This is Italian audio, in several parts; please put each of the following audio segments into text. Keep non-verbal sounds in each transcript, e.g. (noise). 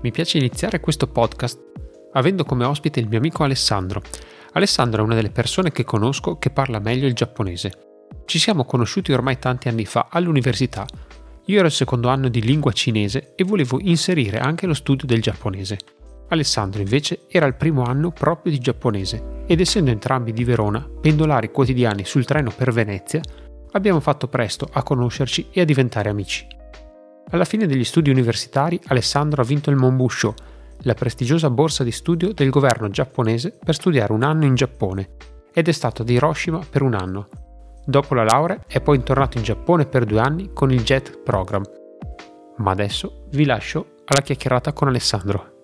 Mi piace iniziare questo podcast avendo come ospite il mio amico Alessandro. Alessandro è una delle persone che conosco che parla meglio il giapponese. Ci siamo conosciuti ormai tanti anni fa all'università. Io ero al secondo anno di lingua cinese e volevo inserire anche lo studio del giapponese. Alessandro invece era al primo anno proprio di giapponese ed essendo entrambi di Verona, pendolari quotidiani sul treno per Venezia, abbiamo fatto presto a conoscerci e a diventare amici. Alla fine degli studi universitari Alessandro ha vinto il Monbusho, la prestigiosa borsa di studio del governo giapponese per studiare un anno in Giappone, ed è stato ad Hiroshima per un anno. Dopo la laurea è poi tornato in Giappone per due anni con il JET Program. Ma adesso vi lascio alla chiacchierata con Alessandro.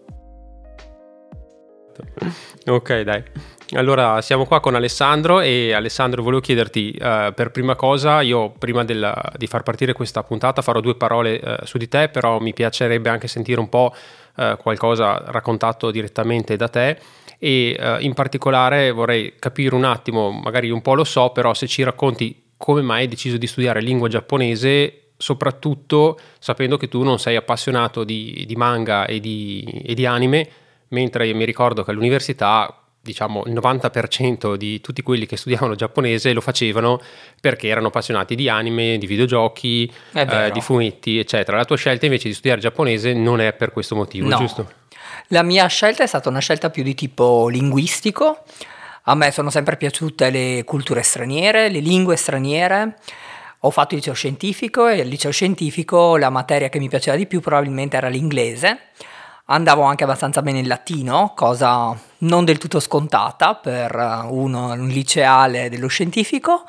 Ok, dai. Allora, siamo qua con Alessandro e Alessandro volevo chiederti uh, per prima cosa, io prima della, di far partire questa puntata farò due parole uh, su di te, però mi piacerebbe anche sentire un po' uh, qualcosa raccontato direttamente da te. E in particolare vorrei capire un attimo, magari un po' lo so, però se ci racconti come mai hai deciso di studiare lingua giapponese soprattutto sapendo che tu non sei appassionato di, di manga e di, e di anime, mentre io mi ricordo che all'università diciamo il 90% di tutti quelli che studiavano giapponese lo facevano perché erano appassionati di anime, di videogiochi, eh, di fumetti, eccetera. La tua scelta invece di studiare giapponese non è per questo motivo, no. giusto? La mia scelta è stata una scelta più di tipo linguistico. A me sono sempre piaciute le culture straniere, le lingue straniere. Ho fatto il liceo scientifico e al liceo scientifico la materia che mi piaceva di più probabilmente era l'inglese Andavo anche abbastanza bene in latino, cosa non del tutto scontata per uno, un liceale dello scientifico,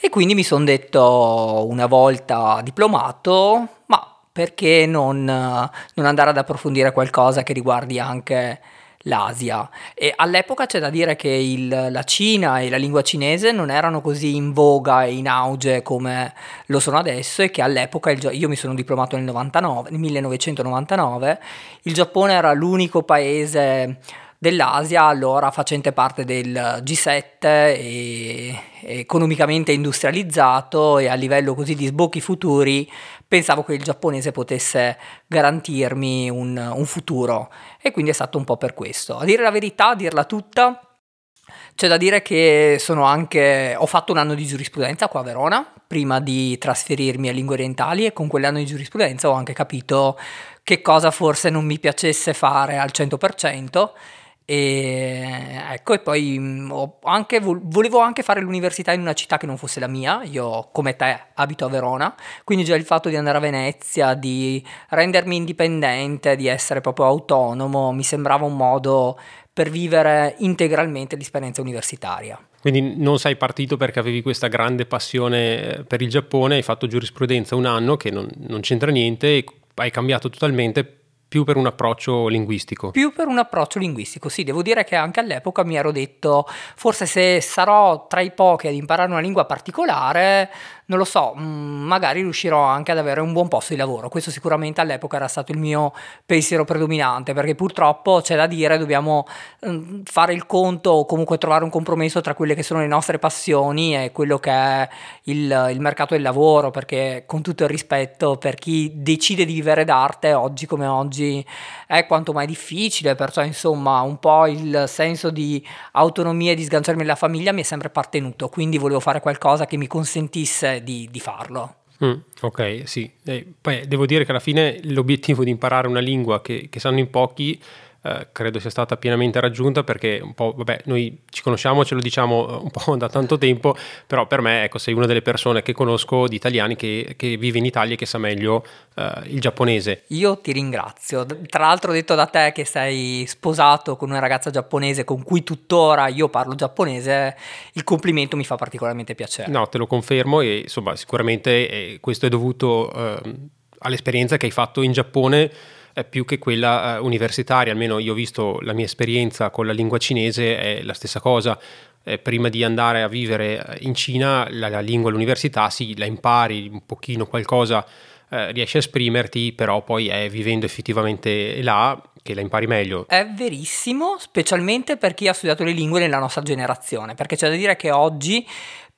e quindi mi sono detto una volta diplomato, ma perché non, non andare ad approfondire qualcosa che riguardi anche l'Asia. E all'epoca c'è da dire che il, la Cina e la lingua cinese non erano così in voga e in auge come lo sono adesso e che all'epoca, il, io mi sono diplomato nel, 99, nel 1999, il Giappone era l'unico paese dell'Asia, allora facente parte del G7 e economicamente industrializzato e a livello così di sbocchi futuri pensavo che il giapponese potesse garantirmi un, un futuro e quindi è stato un po' per questo. A dire la verità, a dirla tutta, c'è da dire che anche, ho fatto un anno di giurisprudenza qua a Verona prima di trasferirmi a lingue orientali e con quell'anno di giurisprudenza ho anche capito che cosa forse non mi piacesse fare al 100% e ecco, e poi mm, anche, volevo anche fare l'università in una città che non fosse la mia. Io, come te, abito a Verona, quindi già il fatto di andare a Venezia, di rendermi indipendente, di essere proprio autonomo, mi sembrava un modo per vivere integralmente l'esperienza universitaria. Quindi non sei partito perché avevi questa grande passione per il Giappone, hai fatto giurisprudenza un anno che non, non c'entra niente hai cambiato totalmente più per un approccio linguistico. Più per un approccio linguistico, sì, devo dire che anche all'epoca mi ero detto, forse se sarò tra i pochi ad imparare una lingua particolare, non lo so, mm, magari riuscirò anche ad avere un buon posto di lavoro. Questo sicuramente all'epoca era stato il mio pensiero predominante, perché purtroppo c'è da dire, dobbiamo mm, fare il conto o comunque trovare un compromesso tra quelle che sono le nostre passioni e quello che è il, il mercato del lavoro, perché con tutto il rispetto per chi decide di vivere d'arte, oggi come oggi è quanto mai difficile, perciò insomma un po' il senso di autonomia e di sganciarmi dalla famiglia mi è sempre appartenuto, quindi volevo fare qualcosa che mi consentisse di, di farlo. Mm, ok, sì. E poi devo dire che alla fine l'obiettivo di imparare una lingua che, che sanno in pochi eh, credo sia stata pienamente raggiunta perché un po', vabbè, noi ci conosciamo, ce lo diciamo eh, un po' da tanto tempo, però per me, ecco, sei una delle persone che conosco di italiani che, che vive in Italia e che sa meglio eh, il giapponese. Io ti ringrazio. Tra l'altro ho detto da te che sei sposato con una ragazza giapponese con cui tuttora io parlo giapponese, il complimento mi fa particolarmente piacere. No, te lo confermo e insomma sicuramente eh, questo è dovuto... Eh, all'esperienza che hai fatto in Giappone più che quella eh, universitaria, almeno io ho visto la mia esperienza con la lingua cinese è la stessa cosa. Eh, prima di andare a vivere eh, in Cina, la, la lingua all'università sì, la impari un pochino qualcosa, eh, riesci a esprimerti, però poi è vivendo effettivamente là che la impari meglio. È verissimo, specialmente per chi ha studiato le lingue nella nostra generazione, perché c'è da dire che oggi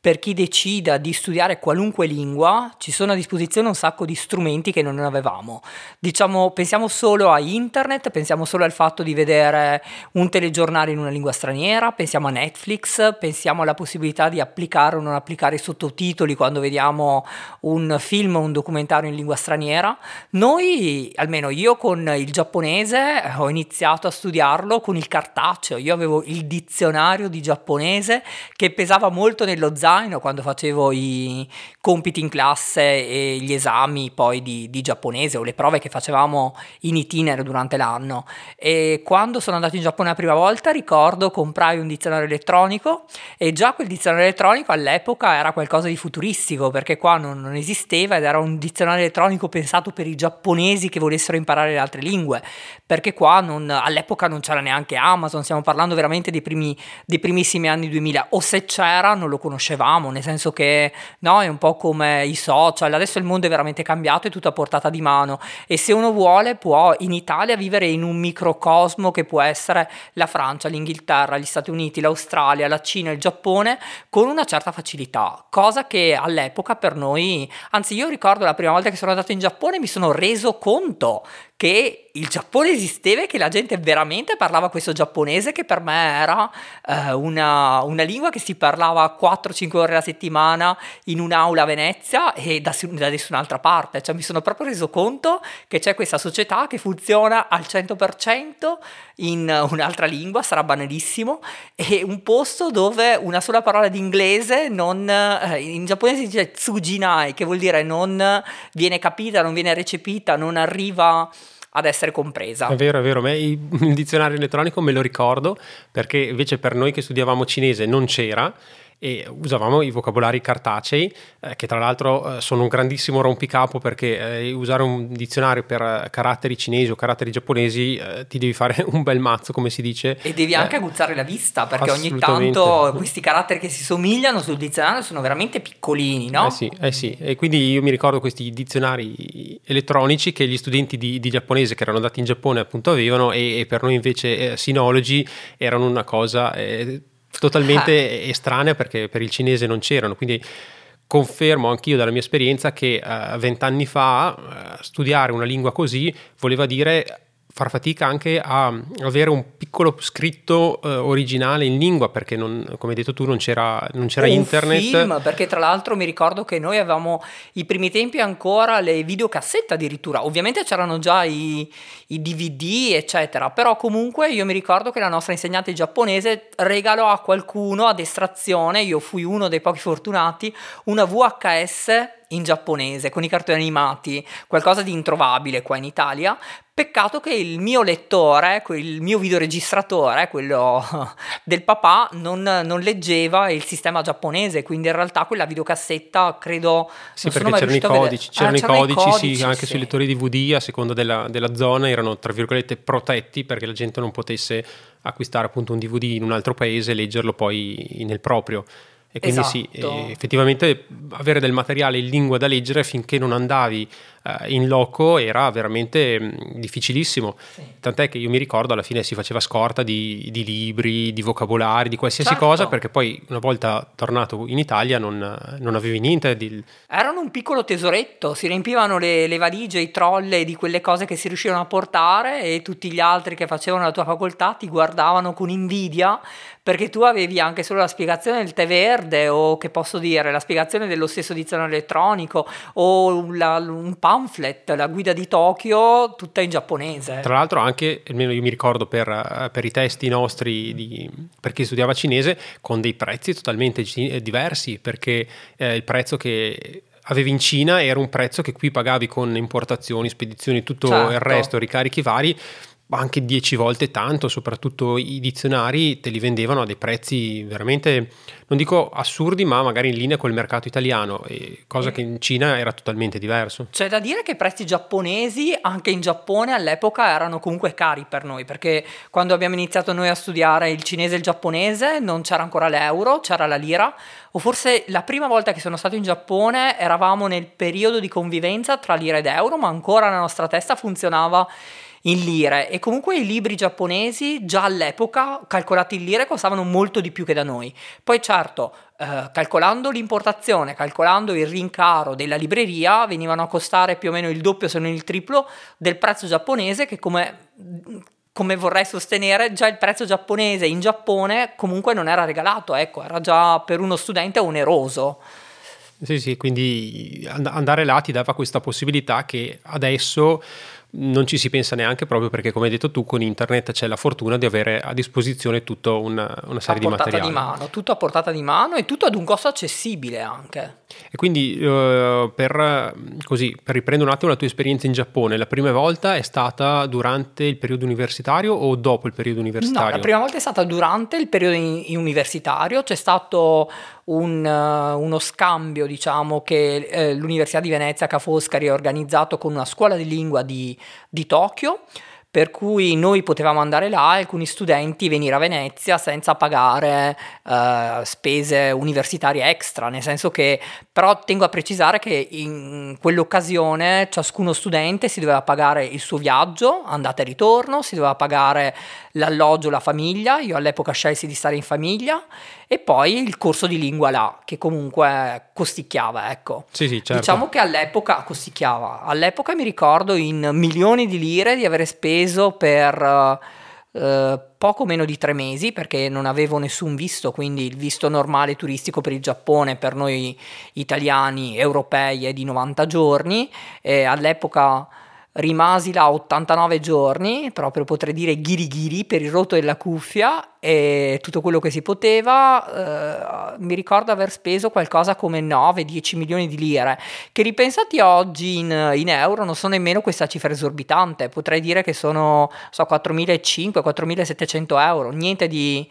per chi decida di studiare qualunque lingua, ci sono a disposizione un sacco di strumenti che non avevamo. Diciamo, pensiamo solo a internet, pensiamo solo al fatto di vedere un telegiornale in una lingua straniera, pensiamo a Netflix, pensiamo alla possibilità di applicare o non applicare i sottotitoli quando vediamo un film o un documentario in lingua straniera. Noi, almeno io con il giapponese, ho iniziato a studiarlo con il cartaceo. Io avevo il dizionario di giapponese che pesava molto nello zaino zaino quando facevo i compiti in classe e gli esami poi di, di giapponese o le prove che facevamo in itinere durante l'anno. E quando sono andato in Giappone la prima volta ricordo comprai un dizionario elettronico e già quel dizionario elettronico all'epoca era qualcosa di futuristico perché qua non, non esisteva ed era un dizionario elettronico pensato per i giapponesi che volessero imparare le altre lingue perché qua non, all'epoca non c'era neanche Amazon, stiamo parlando veramente dei, primi, dei primissimi anni 2000 o se c'era non lo conoscevamo conoscevamo, nel senso che no, è un po' come i social, adesso il mondo è veramente cambiato, è tutto a portata di mano. E se uno vuole può in Italia vivere in un microcosmo che può essere la Francia, l'Inghilterra, gli Stati Uniti, l'Australia, la Cina, il Giappone con una certa facilità, cosa che all'epoca per noi, anzi io ricordo la prima volta che sono andato in Giappone mi sono reso conto che il Giappone esisteva e che la gente veramente parlava questo giapponese che per me era eh, una, una, lingua che si parlava 4-5 ore alla settimana in un'aula a Venezia e da, da, nessun'altra parte. Cioè mi sono proprio reso conto che c'è questa società che funziona al 100% in un'altra lingua, sarà banalissimo, e un posto dove una sola parola di inglese non, eh, in giapponese si dice tsujinai, che vuol dire non viene capita, non viene recepita, non arriva ad essere compresa. È vero, è vero, me il dizionario elettronico me lo ricordo perché invece per noi che studiavamo cinese non c'era e usavamo i vocabolari cartacei eh, che tra l'altro eh, sono un grandissimo rompicapo perché eh, usare un dizionario per eh, caratteri cinesi o caratteri giapponesi eh, ti devi fare (laughs) un bel mazzo come si dice. E devi anche eh, aguzzare la vista perché ogni tanto (laughs) questi caratteri che si somigliano sul dizionario sono veramente piccolini no? Eh sì, eh sì, e quindi io mi ricordo questi dizionari elettronici che gli studenti di, di giapponese che erano andati in Giappone appunto avevano e, e per noi invece sinologi erano una cosa totalmente ah. estranea perché per il cinese non c'erano, quindi confermo anch'io dalla mia esperienza che eh, vent'anni uh, fa uh, studiare una lingua così voleva dire far fatica anche a avere un piccolo scritto eh, originale in lingua perché non, come hai detto tu non c'era, non c'era un internet. film, perché tra l'altro mi ricordo che noi avevamo i primi tempi ancora le videocassette addirittura. Ovviamente c'erano già i, i DVD eccetera però comunque io mi ricordo che la nostra insegnante giapponese regalò a qualcuno ad estrazione io fui uno dei pochi fortunati una VHS in giapponese con i cartoni animati, qualcosa di introvabile qua in Italia. Peccato che il mio lettore, il mio videoregistratore, quello (laughs) del papà, non, non, leggeva il sistema giapponese, quindi in realtà quella videocassetta credo... Sì, perché c'erano i codici, c'erano, ah, i codici, codici sì, anche sì. sui lettori DVD a seconda della, della zona erano tra virgolette protetti perché la gente non potesse acquistare appunto un DVD in un altro paese e leggerlo poi nel proprio. E quindi esatto. sì, effettivamente avere del materiale in lingua da leggere finché non andavi eh, in loco era veramente mm, difficilissimo. Sì. Tant'è che io mi ricordo alla fine si faceva scorta di, di libri, di vocabolari, di qualsiasi certo. cosa, perché poi una volta tornato in Italia non, non avevi niente. Di... Erano un piccolo tesoretto, si riempivano le, le valigie, i trolle di quelle cose che si riuscivano a portare e tutti gli altri che facevano la tua facoltà ti guardavano con invidia perché tu avevi anche solo la spiegazione del tè verde o che posso dire, la spiegazione dello stesso dizionario elettronico o la, un pamphlet, la guida di Tokyo, tutta in giapponese. Tra l'altro anche, almeno io mi ricordo per, per i testi nostri, di, per chi studiava cinese, con dei prezzi totalmente diversi, perché eh, il prezzo che avevi in Cina era un prezzo che qui pagavi con importazioni, spedizioni, tutto certo. il resto, ricarichi vari anche 10 volte tanto, soprattutto i dizionari te li vendevano a dei prezzi veramente, non dico assurdi, ma magari in linea col mercato italiano, cosa che in Cina era totalmente diverso. C'è da dire che i prezzi giapponesi anche in Giappone all'epoca erano comunque cari per noi, perché quando abbiamo iniziato noi a studiare il cinese e il giapponese non c'era ancora l'euro, c'era la lira, o forse la prima volta che sono stato in Giappone eravamo nel periodo di convivenza tra lira ed euro, ma ancora la nostra testa funzionava in lire e comunque i libri giapponesi già all'epoca calcolati in lire costavano molto di più che da noi. Poi certo, eh, calcolando l'importazione, calcolando il rincaro della libreria, venivano a costare più o meno il doppio se non il triplo del prezzo giapponese che come come vorrei sostenere, già il prezzo giapponese in Giappone comunque non era regalato, ecco, era già per uno studente oneroso. Sì, sì, quindi andare là ti dava questa possibilità che adesso non ci si pensa neanche proprio perché come hai detto tu con internet c'è la fortuna di avere a disposizione tutta una, una serie di materiali. di mano, tutto a portata di mano e tutto ad un costo accessibile anche. E quindi uh, per, così, per riprendere un attimo la tua esperienza in Giappone, la prima volta è stata durante il periodo universitario o dopo il periodo universitario? No, la prima volta è stata durante il periodo in universitario, c'è stato un, uh, uno scambio diciamo che eh, l'Università di Venezia Ca' Foscari ha organizzato con una scuola di lingua di, di Tokyo per cui noi potevamo andare là alcuni studenti venire a Venezia senza pagare uh, spese universitarie extra, nel senso che però tengo a precisare che in quell'occasione ciascuno studente si doveva pagare il suo viaggio, andata e ritorno, si doveva pagare l'alloggio, la famiglia, io all'epoca scelsi di stare in famiglia e poi il corso di lingua là, che comunque costicchiava, ecco. Sì, sì, certo. Diciamo che all'epoca costicchiava. All'epoca mi ricordo in milioni di lire di avere speso per uh, poco meno di tre mesi, perché non avevo nessun visto, quindi il visto normale turistico per il Giappone per noi italiani, europei è di 90 giorni. E all'epoca rimasi là 89 giorni, proprio potrei dire ghiri ghiri per il rotto della cuffia e tutto quello che si poteva. Eh, mi ricordo aver speso qualcosa come 9-10 milioni di lire, che ripensati oggi in, in, euro non sono nemmeno questa cifra esorbitante, potrei dire che sono so, 4.500-4.700 euro, niente di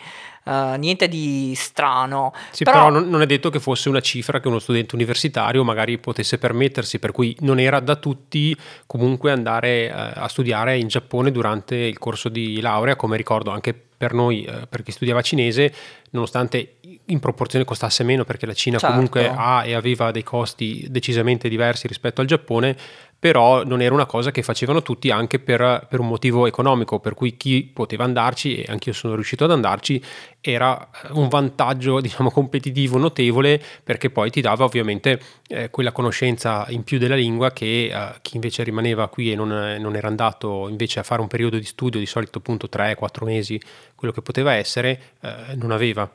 Uh, niente di strano. Sì, però, però non, non, è detto che fosse una cifra che uno studente universitario magari potesse permettersi, per cui non era da tutti comunque andare uh, a studiare in Giappone durante il corso di laurea, come ricordo anche per noi, uh, per chi studiava cinese, nonostante in proporzione costasse meno perché la Cina certo. comunque ha e aveva dei costi decisamente diversi rispetto al Giappone, però non era una cosa che facevano tutti anche per, per, un motivo economico, per cui chi poteva andarci, e anch'io sono riuscito ad andarci, era un vantaggio (laughs) diciamo competitivo notevole perché poi ti dava ovviamente eh, quella conoscenza in più della lingua che eh, chi invece rimaneva qui e non, non, era andato invece a fare un periodo di studio, di solito appunto 3-4 mesi, quello che poteva essere, eh, non aveva.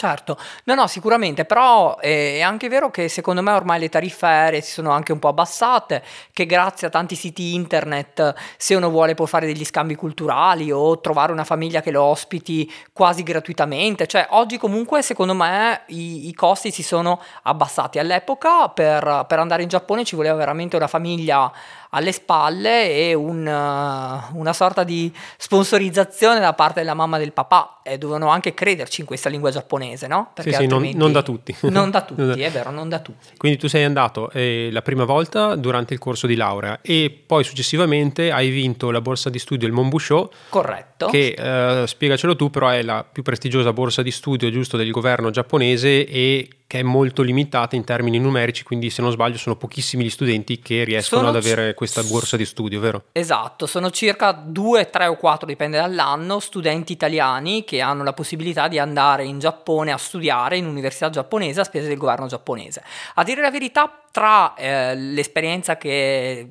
Certo, no, no, sicuramente, però eh, è anche vero che secondo me ormai le tariffe aeree si sono anche un po' abbassate, che grazie a tanti siti internet, se uno vuole può fare degli scambi culturali o trovare una famiglia che lo ospiti quasi gratuitamente, cioè oggi comunque secondo me i, i costi si sono abbassati. All'epoca per, per andare in Giappone ci voleva veramente una famiglia alle spalle e un, uh, una sorta di sponsorizzazione da parte della mamma e del papà e dovevano anche crederci in questa lingua giapponese, no? Perché sì, sì, non, non, da tutti. (laughs) Non da tutti, è vero, non da tutti. Quindi tu sei andato eh, la prima volta durante il corso di laurea e poi successivamente hai vinto la borsa di studio il Monbusho. Corretto. Che, eh, spiegacelo tu, però è la più prestigiosa borsa di studio giusto del governo giapponese e che è molto limitata in termini numerici, quindi se non sbaglio sono pochissimi gli studenti che riescono sono ad avere questa borsa di studio, vero? Esatto, sono circa 2, 3 o 4, dipende dall'anno, studenti italiani che hanno la possibilità di andare in Giappone a studiare in università giapponese a spese del governo giapponese. A dire la verità, tra eh, l'esperienza che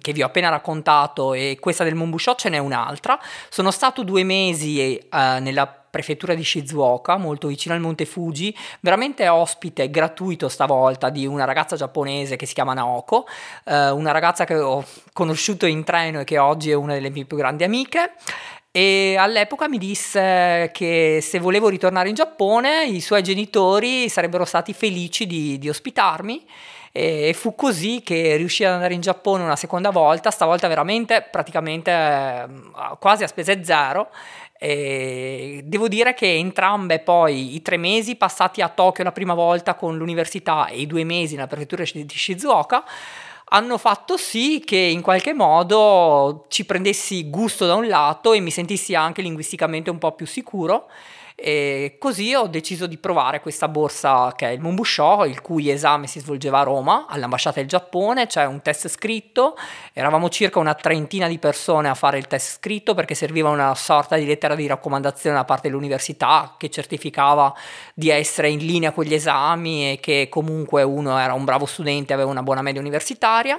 che vi ho appena raccontato e questa del Monbusho ce n'è un'altra. Sono stato due mesi eh, nella prefettura di Shizuoka, molto vicino al Monte Fuji, veramente ospite gratuito stavolta di una ragazza giapponese che si chiama Naoko, eh, una ragazza che ho conosciuto in treno e che oggi è una delle mie più grandi amiche. E all'epoca mi disse che se volevo ritornare in Giappone i suoi genitori sarebbero stati felici di, di ospitarmi e fu così che riuscì ad andare in Giappone una seconda volta, stavolta veramente praticamente eh, quasi a spese zero. E devo dire che entrambe poi i tre mesi passati a Tokyo la prima volta con l'università e i due mesi nella prefettura di Shizuoka hanno fatto sì che in qualche modo ci prendessi gusto da un lato e mi sentissi anche linguisticamente un po' più sicuro e così ho deciso di provare questa borsa che è il Mumbusho, il cui esame si svolgeva a Roma, all'ambasciata del Giappone, c'è un test scritto, eravamo circa una trentina di persone a fare il test scritto perché serviva una sorta di lettera di raccomandazione da parte dell'università che certificava di essere in linea con gli esami e che comunque uno era un bravo studente e aveva una buona media universitaria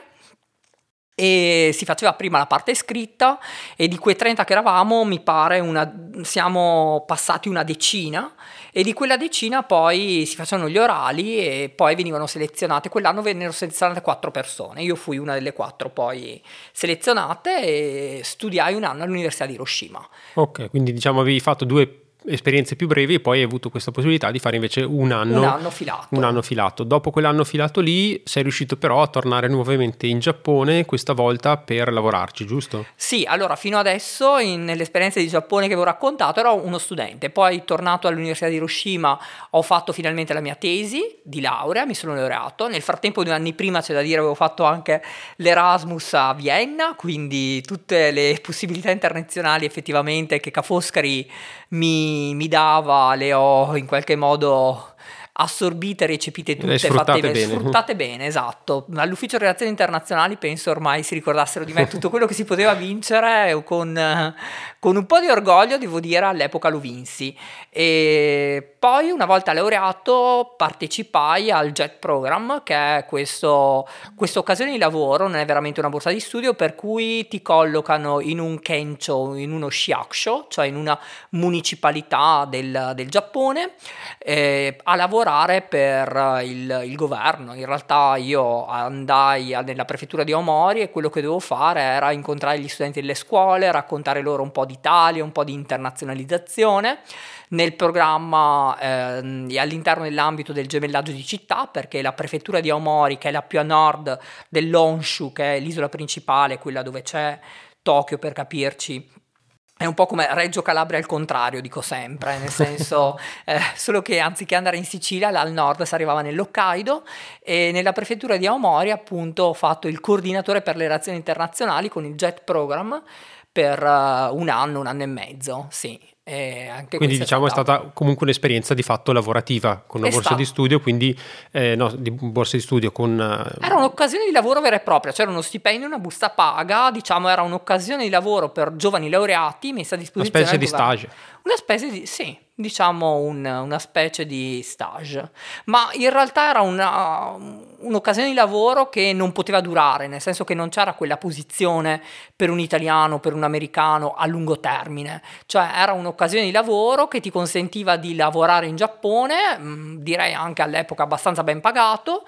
e si faceva prima la parte scritta e di quei 30 che eravamo mi pare una, siamo passati una decina e di quella decina poi si facevano gli orali e poi venivano selezionate. Quell'anno vennero selezionate quattro persone. Io fui una delle quattro poi selezionate e studiai un anno all'università di Hiroshima. Ok quindi diciamo avevi fatto due esperienze più brevi e poi hai avuto questa possibilità di fare invece un anno, un anno filato. Un anno filato. Dopo quell'anno filato lì sei riuscito però a tornare nuovamente in Giappone, questa volta per lavorarci, giusto? Sì, allora fino adesso in, nell'esperienza di Giappone che vi ho raccontato ero uno studente, poi tornato all'Università di Hiroshima ho fatto finalmente la mia tesi di laurea, mi sono laureato, nel frattempo due anni prima c'è da dire avevo fatto anche l'Erasmus a Vienna, quindi tutte le possibilità internazionali effettivamente che Ca' Foscari mi, mi dava, le ho in qualche modo assorbite, recepite tutte, sfruttate fatte bene. sfruttate bene, esatto. All'ufficio relazioni internazionali penso ormai si ricordassero di me tutto quello che si poteva vincere con, con un po' di orgoglio, devo dire, all'epoca lo vinsi. E poi una volta laureato partecipai al JET Program, che è questo, questa occasione di lavoro, non è veramente una borsa di studio, per cui ti collocano in un kencho, in uno shiakusho, cioè in una municipalità del, del Giappone, eh, a lavorare per il, il, governo. In realtà io andai nella prefettura di Omori e quello che dovevo fare era incontrare gli studenti delle scuole, raccontare loro un po' d'Italia, un po' di internazionalizzazione nel programma eh, all'interno dell'ambito del gemellaggio di città, perché la prefettura di Aomori, che è la più a nord dell'Honshu, che è l'isola principale, quella dove c'è Tokyo per capirci, è un po' come Reggio Calabria al contrario, dico sempre, nel senso, (laughs) eh, solo che anziché andare in Sicilia, là al nord si arrivava nell'Hokkaido e nella prefettura di Aomori appunto ho fatto il coordinatore per le relazioni internazionali con il JET Program per uh, un anno, un anno e mezzo, sì. Quindi diciamo è stata comunque un'esperienza di fatto lavorativa con una è borsa stato. di studio, quindi eh, no, di borsa di studio con... Uh... Era un'occasione di lavoro vera e propria, c'era uno stipendio, una busta paga, diciamo era un'occasione di lavoro per giovani laureati messa a disposizione. Una specie di stage. Una specie di, sì, diciamo un, una specie di stage, ma in realtà era una, un'occasione di lavoro che non poteva durare, nel senso che non c'era quella posizione per un italiano, per un americano a lungo termine, cioè era un'occasione di lavoro che ti consentiva di lavorare in Giappone, mm, direi anche all'epoca abbastanza ben pagato,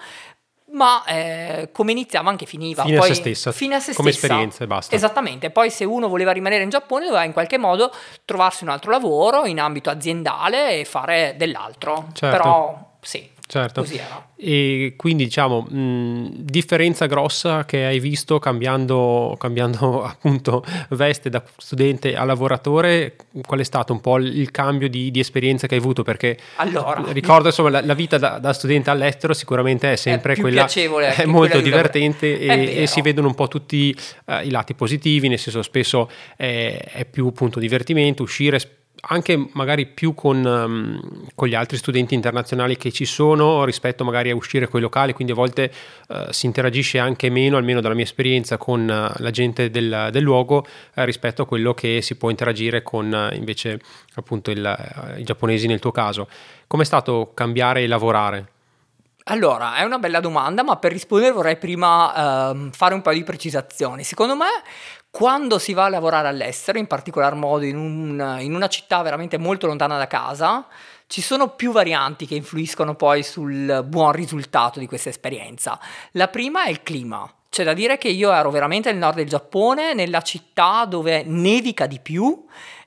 ma eh, come iniziava anche finiva. Fine Poi, a se stessa. Fine a se come stessa. esperienza e basta. Esattamente. Poi se uno voleva rimanere in Giappone doveva in qualche modo trovarsi un altro lavoro in ambito aziendale e fare dell'altro. Certo. Però sì, certo. così era. E quindi diciamo, mh, differenza grossa che hai visto cambiando, cambiando (laughs) appunto veste da studente a lavoratore, qual è stato un po' il cambio di, di esperienza che hai avuto? Perché allora, ricordo insomma la, la vita da, da, studente all'estero sicuramente è sempre è quella, piacevole, (laughs) è molto divertente e, e, si vedono un po' tutti uh, i lati positivi, nel senso spesso è, è più appunto divertimento, uscire anche magari più con, um, con, gli altri studenti internazionali che ci sono rispetto magari a uscire con i locali, quindi a volte uh, si interagisce anche meno, almeno dalla mia esperienza, con uh, la gente del, del luogo uh, rispetto a quello che si può interagire con invece appunto il, i giapponesi nel tuo caso. Com'è stato cambiare e lavorare? Allora, è una bella domanda, ma per rispondere vorrei prima uh, fare un paio di precisazioni. Secondo me, quando si va a lavorare all'estero, in particolar modo in, un, in una città veramente molto lontana da casa, ci sono più varianti che influiscono poi sul buon risultato di questa esperienza. La prima è il clima. C'è da dire che io ero veramente nel nord del Giappone, nella città dove nevica di più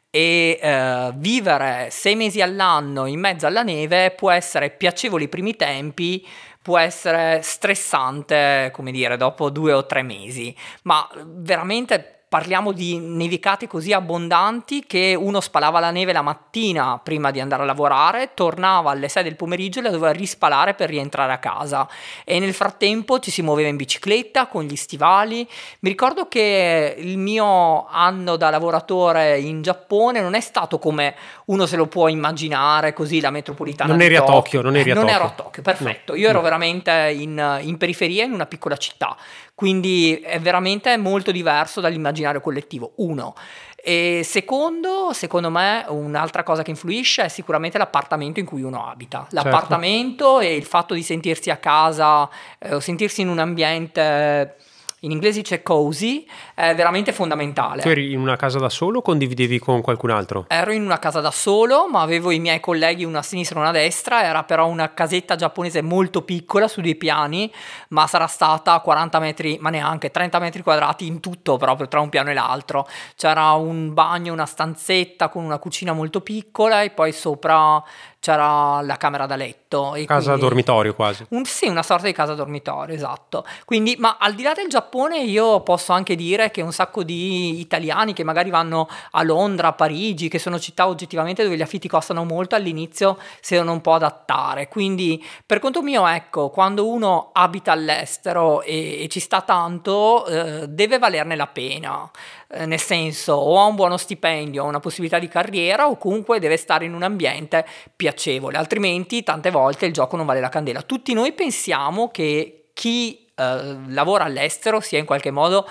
e eh, vivere sei mesi all'anno in mezzo alla neve può essere piacevole i primi tempi, può essere stressante, come dire, dopo due o tre mesi, ma veramente parliamo di nevicate così abbondanti che uno spalava la neve la mattina prima di andare a lavorare, tornava alle 6 del pomeriggio e la doveva rispalare per rientrare a casa e nel frattempo ci si muoveva in bicicletta con gli stivali. Mi ricordo che il mio anno da lavoratore in Giappone non è stato come uno se lo può immaginare così la metropolitana. Non eri a Tokyo, non eri a non Tokyo. ero a Tokyo, perfetto. Io ero veramente in, in periferia in una piccola città quindi è veramente molto diverso dall'immaginario collettivo. Uno. E secondo, secondo me, un'altra cosa che influisce è sicuramente l'appartamento in cui uno abita. Certo. L'appartamento certo. e il fatto di sentirsi a casa eh, o sentirsi in un ambiente in inglese c'è cozy, è veramente fondamentale. Tu eri in una casa da solo o condividevi con qualcun altro? Ero in una casa da solo, ma avevo i miei colleghi una a sinistra e una a destra, era però una casetta giapponese molto piccola su due piani, ma sarà stata 40 metri, ma neanche 30 metri quadrati in tutto proprio tra un piano e l'altro. C'era un bagno, una stanzetta con una cucina molto piccola e poi sopra c'era la camera da letto. casa quindi, dormitorio quasi. Un, sì, una sorta di casa dormitorio, esatto. Quindi, ma al di là del Giappone, io posso anche dire che un sacco di italiani che magari vanno a Londra, a Parigi, che sono città oggettivamente dove gli affitti costano molto, all'inizio si devono un po' adattare. Quindi, per conto mio, ecco, quando uno abita all'estero e, e ci sta tanto, eh, deve valerne la pena. Eh, nel senso o ha un buono stipendio, o una possibilità di carriera o comunque deve stare in un ambiente piacevole, altrimenti tante volte il gioco non vale la candela. Tutti noi pensiamo che chi eh, lavora all'estero sia in qualche modo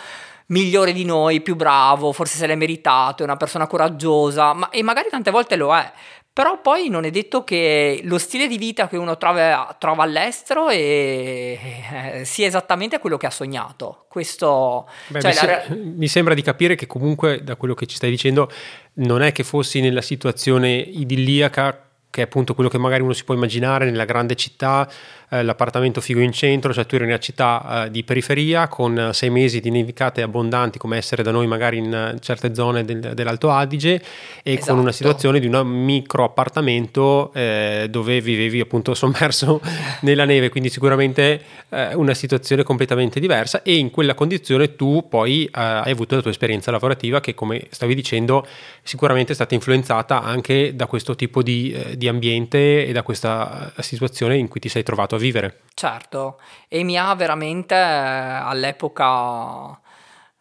migliore di noi, più bravo, forse se l'è meritato, è una persona coraggiosa, ma, e magari tante volte lo è, però poi non è detto che lo stile di vita che uno trova, trova all'estero è, è, sia esattamente quello che ha sognato. Questo, Beh, cioè mi, se- mi, sembra di capire che comunque da quello che ci stai dicendo non è che fossi nella situazione idilliaca che è appunto quello che magari uno si può immaginare nella grande città, eh, l'appartamento figo in centro, cioè tu eri una città eh, di periferia con eh, sei mesi di nevicate abbondanti come essere da noi magari in eh, certe zone del, dell'Alto Adige e esatto. con una situazione di un micro appartamento eh, dove vivevi appunto sommerso (laughs) nella neve, quindi sicuramente eh, una situazione completamente diversa e in quella condizione tu poi hai avuto la tua esperienza lavorativa che come stavi dicendo sicuramente è stata influenzata anche da questo tipo di, di ambiente e da questa situazione in cui ti sei trovato a vivere. Certo, e mi ha veramente eh, all'epoca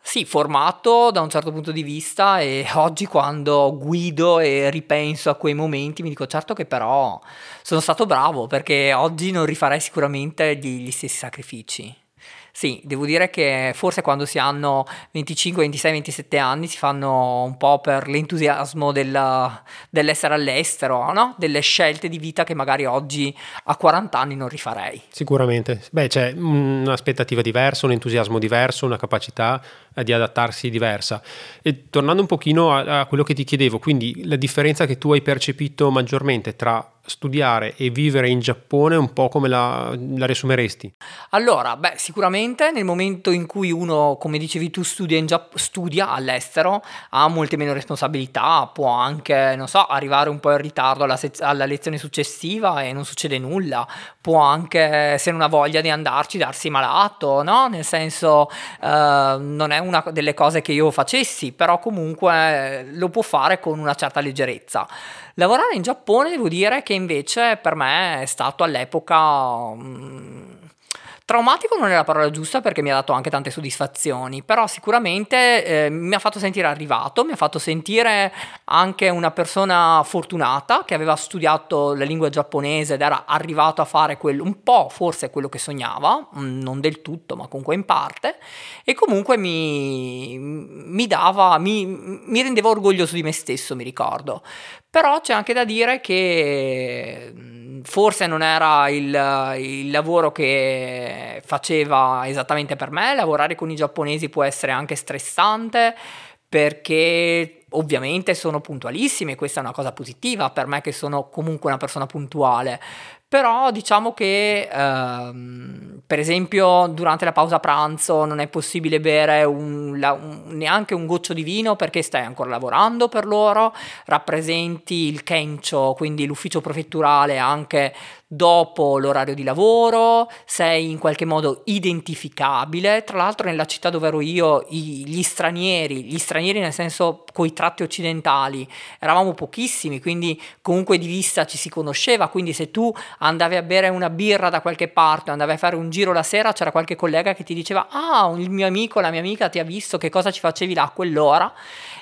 sì, formato da un certo punto di vista e (laughs) oggi quando guido e ripenso a quei momenti mi dico certo che però sono stato bravo perché oggi non rifarei sicuramente gli stessi sacrifici. Sì, devo dire che forse quando si hanno 25, 26, 27 anni si fanno un po' per l'entusiasmo della, dell'essere all'estero, no? delle scelte di vita che magari oggi a 40 anni non rifarei. Sicuramente, beh c'è un'aspettativa diversa, un entusiasmo diverso, una capacità di adattarsi diversa. E tornando un pochino a, a quello che ti chiedevo, quindi la differenza che tu hai percepito maggiormente tra studiare e vivere in Giappone un po' come la, la riassumeresti? Allora, beh, sicuramente nel momento in cui uno, come dicevi tu, studia, Giapp- studia all'estero, ha molte meno responsabilità, può anche, non so, arrivare un po' in ritardo alla, se- alla lezione successiva e non succede nulla, può anche, se non ha voglia di andarci, darsi malato, no? Nel senso, eh, non è una delle cose che io facessi, però comunque lo può fare con una certa leggerezza. Lavorare in Giappone devo dire che invece per me è stato all'epoca... Mh, Traumatico non è la parola giusta perché mi ha dato anche tante soddisfazioni, però sicuramente eh, mi ha fatto sentire arrivato, mi ha fatto sentire anche una persona fortunata che aveva studiato la lingua giapponese ed era arrivato a fare quello, un po' forse quello che sognava, mm, non del tutto, ma comunque in parte, e comunque mi, mi dava, mi, mi rendeva orgoglioso di me stesso, mi ricordo. Però c'è anche da dire che forse non era il, il, lavoro che faceva esattamente per me, lavorare con i giapponesi può essere anche stressante perché ovviamente sono puntualissimi e questa è una cosa positiva per me che sono comunque una persona puntuale, però diciamo che ehm, per esempio durante la pausa pranzo non è possibile bere un, la, un, neanche un goccio di vino perché stai ancora lavorando per loro, rappresenti il kencho, quindi l'ufficio prefetturale anche dopo l'orario di lavoro, sei in qualche modo identificabile. Tra l'altro nella città dove ero io, gli stranieri, gli stranieri nel senso coi tratti occidentali, eravamo pochissimi, quindi comunque di vista ci si conosceva, quindi se tu andavi a bere una birra da qualche parte, andavi a fare un giro la sera, c'era qualche collega che ti diceva "Ah, il mio amico, la mia amica ti ha visto, che cosa ci facevi là a quell'ora?"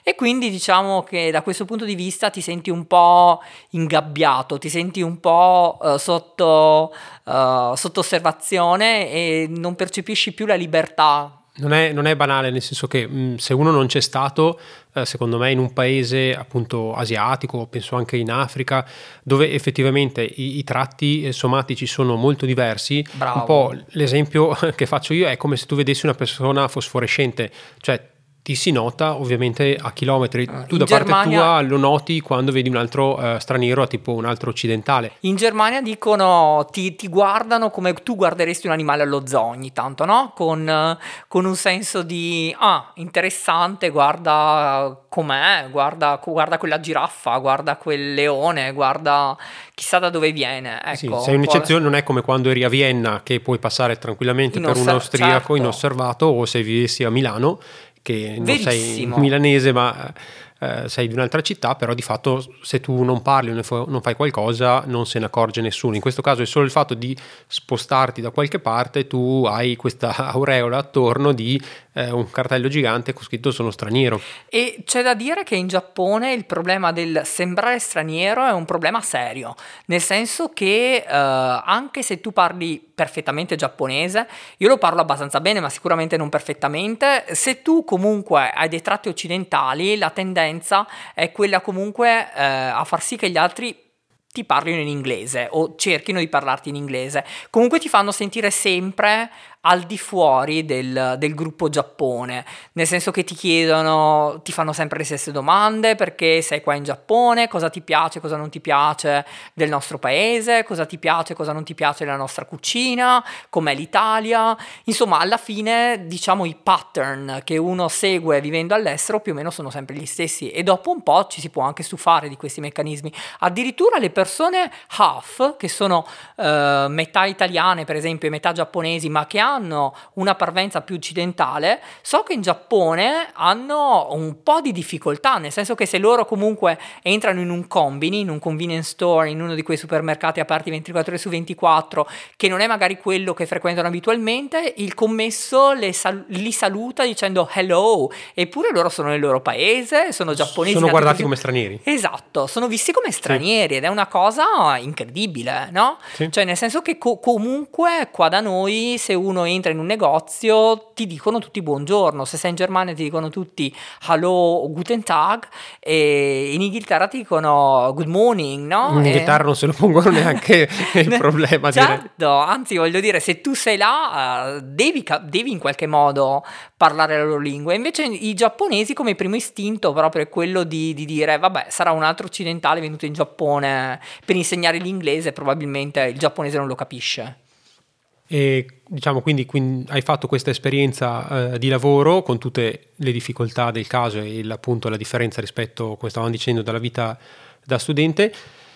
E quindi diciamo che da questo punto di vista ti senti un po' ingabbiato, ti senti un po' uh, sotto, uh, sotto osservazione e non percepisci più la libertà non è, non è, banale, nel senso che mh, mm, se uno non c'è stato, eh, secondo me, in un paese appunto asiatico, penso anche in Africa, dove effettivamente i, i tratti somatici sono molto diversi, Bravo. un po' l'esempio (laughs) che faccio io è come se tu vedessi una persona fosforescente, cioè ti si nota ovviamente a chilometri. Uh, tu da Germania, parte tua lo noti quando vedi un altro uh, straniero, tipo un altro occidentale. In Germania dicono, ti, ti, guardano come tu guarderesti un animale allo zoo ogni tanto, no? Con, uh, con un senso di, ah, interessante, guarda com'è, guarda, guarda, quella giraffa, guarda quel leone, guarda chissà da dove viene. Ecco, sì, sei un'eccezione, non è come quando eri a Vienna che puoi passare tranquillamente per un austriaco certo. inosservato o se vivessi a Milano che non Verissimo. sei milanese ma eh, sei di un'altra città, però di fatto se tu non parli o non fai qualcosa non se ne accorge nessuno. In questo caso è solo il fatto di spostarti da qualche parte, tu hai questa (laughs) aureola attorno di eh, un cartello gigante con scritto sono straniero. E c'è da dire che in Giappone il problema del sembrare straniero è un problema serio, nel senso che eh, anche se tu parli perfettamente giapponese, io lo parlo abbastanza bene, ma sicuramente non perfettamente, se tu comunque hai dei tratti occidentali, la tendenza è quella comunque eh, a far sì che gli altri ti parlino in inglese o cerchino di parlarti in inglese. Comunque ti fanno sentire sempre al di fuori del, del, gruppo Giappone, nel senso che ti chiedono, ti fanno sempre le stesse domande perché sei qua in Giappone, cosa ti piace, cosa non ti piace del nostro paese, cosa ti piace, cosa non ti piace della nostra cucina, com'è l'Italia, insomma alla fine diciamo i pattern che uno segue vivendo all'estero più o meno sono sempre gli stessi e dopo un po' ci si può anche stufare di questi meccanismi, addirittura le persone half che sono uh, metà italiane per esempio e metà giapponesi ma che hanno hanno una parvenza più occidentale, so che in Giappone hanno un po' di difficoltà, nel senso che se loro comunque entrano in un combini, in un convenience store, in uno di quei supermercati aperti 24 ore su 24, che non è magari quello che frequentano abitualmente, il commesso sal- li saluta dicendo hello, eppure loro sono nel loro paese, sono giapponesi. Sono guardati così. come stranieri. Esatto, sono visti come stranieri sì. ed è una cosa incredibile, no? Sì. Cioè nel senso che co- comunque qua da noi se uno entra in un negozio ti dicono tutti buongiorno, se sei in Germania ti dicono tutti hallo o guten Tag e in Inghilterra ti dicono good morning, no? In Inghilterra e... non se lo pongono neanche (laughs) il problema. Certo, dire. anzi voglio dire, se tu sei là devi, devi in qualche modo parlare la loro lingua, invece i giapponesi come primo istinto proprio è quello di, di dire vabbè sarà un altro occidentale venuto in Giappone per insegnare l'inglese, probabilmente il giapponese non lo capisce. E diciamo quindi, quindi hai fatto questa esperienza eh, di lavoro con tutte le difficoltà del caso e il, appunto la differenza rispetto, come stavamo dicendo, dalla vita da studente.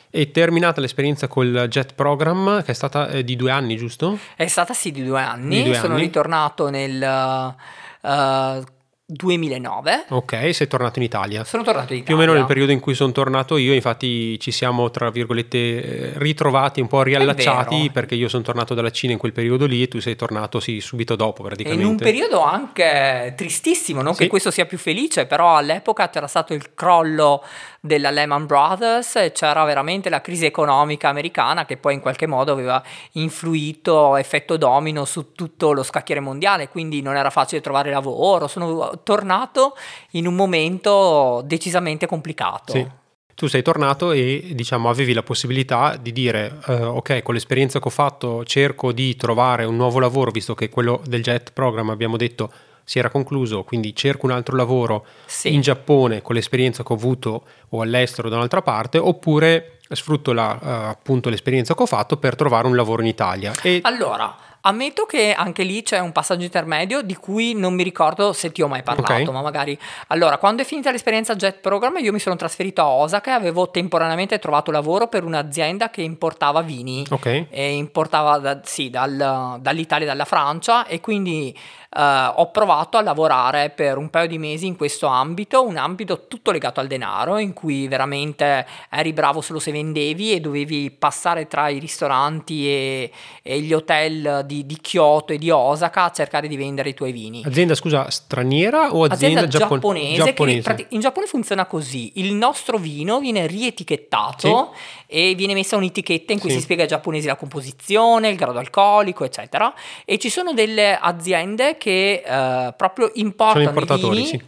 E terminata l'esperienza col JET Program, che è stata eh, di due anni, giusto? È stata sì di due anni. Di due Sono anni. ritornato nel uh, 2009. Ok, sei tornato in Italia. Sono tornato in Italia. Più o meno nel periodo in cui sono tornato io, infatti ci siamo, tra virgolette, eh, ritrovati, un po' riallacciati, perché io sono tornato dalla Cina in quel periodo lì e tu sei tornato, sì, subito dopo praticamente. in un periodo anche tristissimo, non sì. che questo sia più felice, però all'epoca c'era stato il crollo della Lehman Brothers e c'era veramente la crisi economica americana che poi in qualche modo aveva influito effetto domino su tutto lo scacchiere mondiale, quindi non era facile trovare lavoro, sono tornato in un momento decisamente complicato. Sì. Tu sei tornato e diciamo avevi la possibilità di dire uh, ok con l'esperienza che ho fatto cerco di trovare un nuovo lavoro visto che quello del JET program abbiamo detto si era concluso, quindi cerco un altro lavoro Sì. in Giappone con l'esperienza che ho avuto o all'estero da un'altra parte, oppure sfrutto la, eh, appunto l'esperienza che ho fatto per trovare un lavoro in Italia. E Allora, ammetto che anche lì c'è un passaggio intermedio di cui non mi ricordo se ti ho mai parlato, Ok. ma magari... Allora, quando è finita l'esperienza Jet Program, io mi sono trasferito a Osaka e avevo temporaneamente trovato lavoro per un'azienda che importava vini. ok, E importava da- sì, dal- dall'Italia e dalla Francia e quindi eh, ho provato a lavorare per un paio di mesi in questo ambito, un ambito tutto legato al denaro, in cui veramente eri bravo solo se vendevi e dovevi passare tra i ristoranti e, e gli hotel di, di Kyoto e di Osaka a cercare di vendere i tuoi vini. azienda scusa straniera o azienda, Azienda giappon- giapponese, giapponese? in Giappone funziona così: il nostro vino viene rietichettato e viene messa un'etichetta in cui Sì. si spiega ai giapponesi la composizione, il grado alcolico, eccetera. E ci sono delle aziende che eh, proprio importano i vini, sì.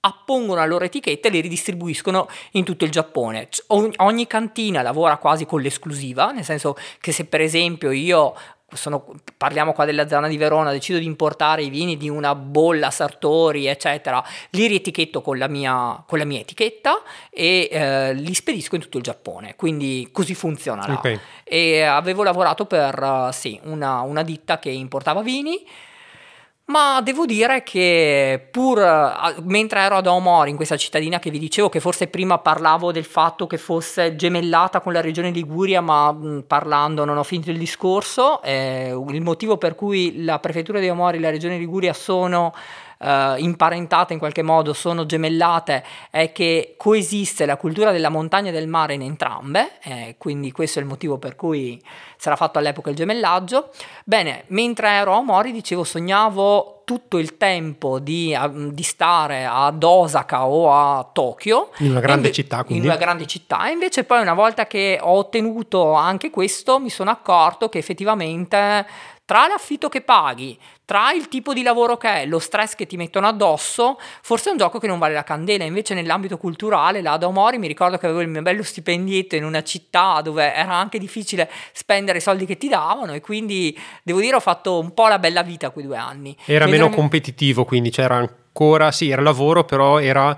appongono la loro etichetta e le ridistribuiscono in tutto il Giappone. Ogni cantina lavora quasi con l'esclusiva, nel senso che se per esempio io sono- parliamo qua della zona di Verona, decido di importare i vini di una bolla Sartori, eccetera, li rietichetto con la mia, con la mia etichetta e eh, li spedisco in tutto il Giappone. Quindi così funziona là. Ok. E avevo lavorato per eh, sì, una, una ditta che importava vini. Ma devo dire che pur mentre ero ad Aomori, in questa cittadina che vi dicevo, che forse prima parlavo del fatto che fosse gemellata con la regione Liguria, ma mh, parlando non ho finito il discorso, eh, il motivo per cui la prefettura di Aomori e la regione Liguria sono eh, imparentate in qualche modo, sono gemellate, è che coesiste la cultura della montagna e del mare in entrambe, eh, quindi questo è il motivo per cui sarà fatto all'epoca il gemellaggio. Bene, mentre ero a Mori, dicevo, sognavo tutto il tempo di, a- di stare ad Osaka o a Tokyo. In una grande inve- città, quindi. In una grande città. Invece poi una volta che ho ottenuto anche questo, mi sono accorto che effettivamente tra l'affitto che paghi, tra il tipo di lavoro che è, lo stress che ti mettono addosso, forse è un gioco che non vale la candela. Invece nell'ambito culturale, là ad Omori, mi ricordo che avevo il mio bello stipendietto in una città dove era anche difficile spendere i soldi che ti davano e quindi devo dire ho fatto un po' la bella vita quei due anni. Era Mentre meno competitivo, quindi c'era ancora, sì, era lavoro, però era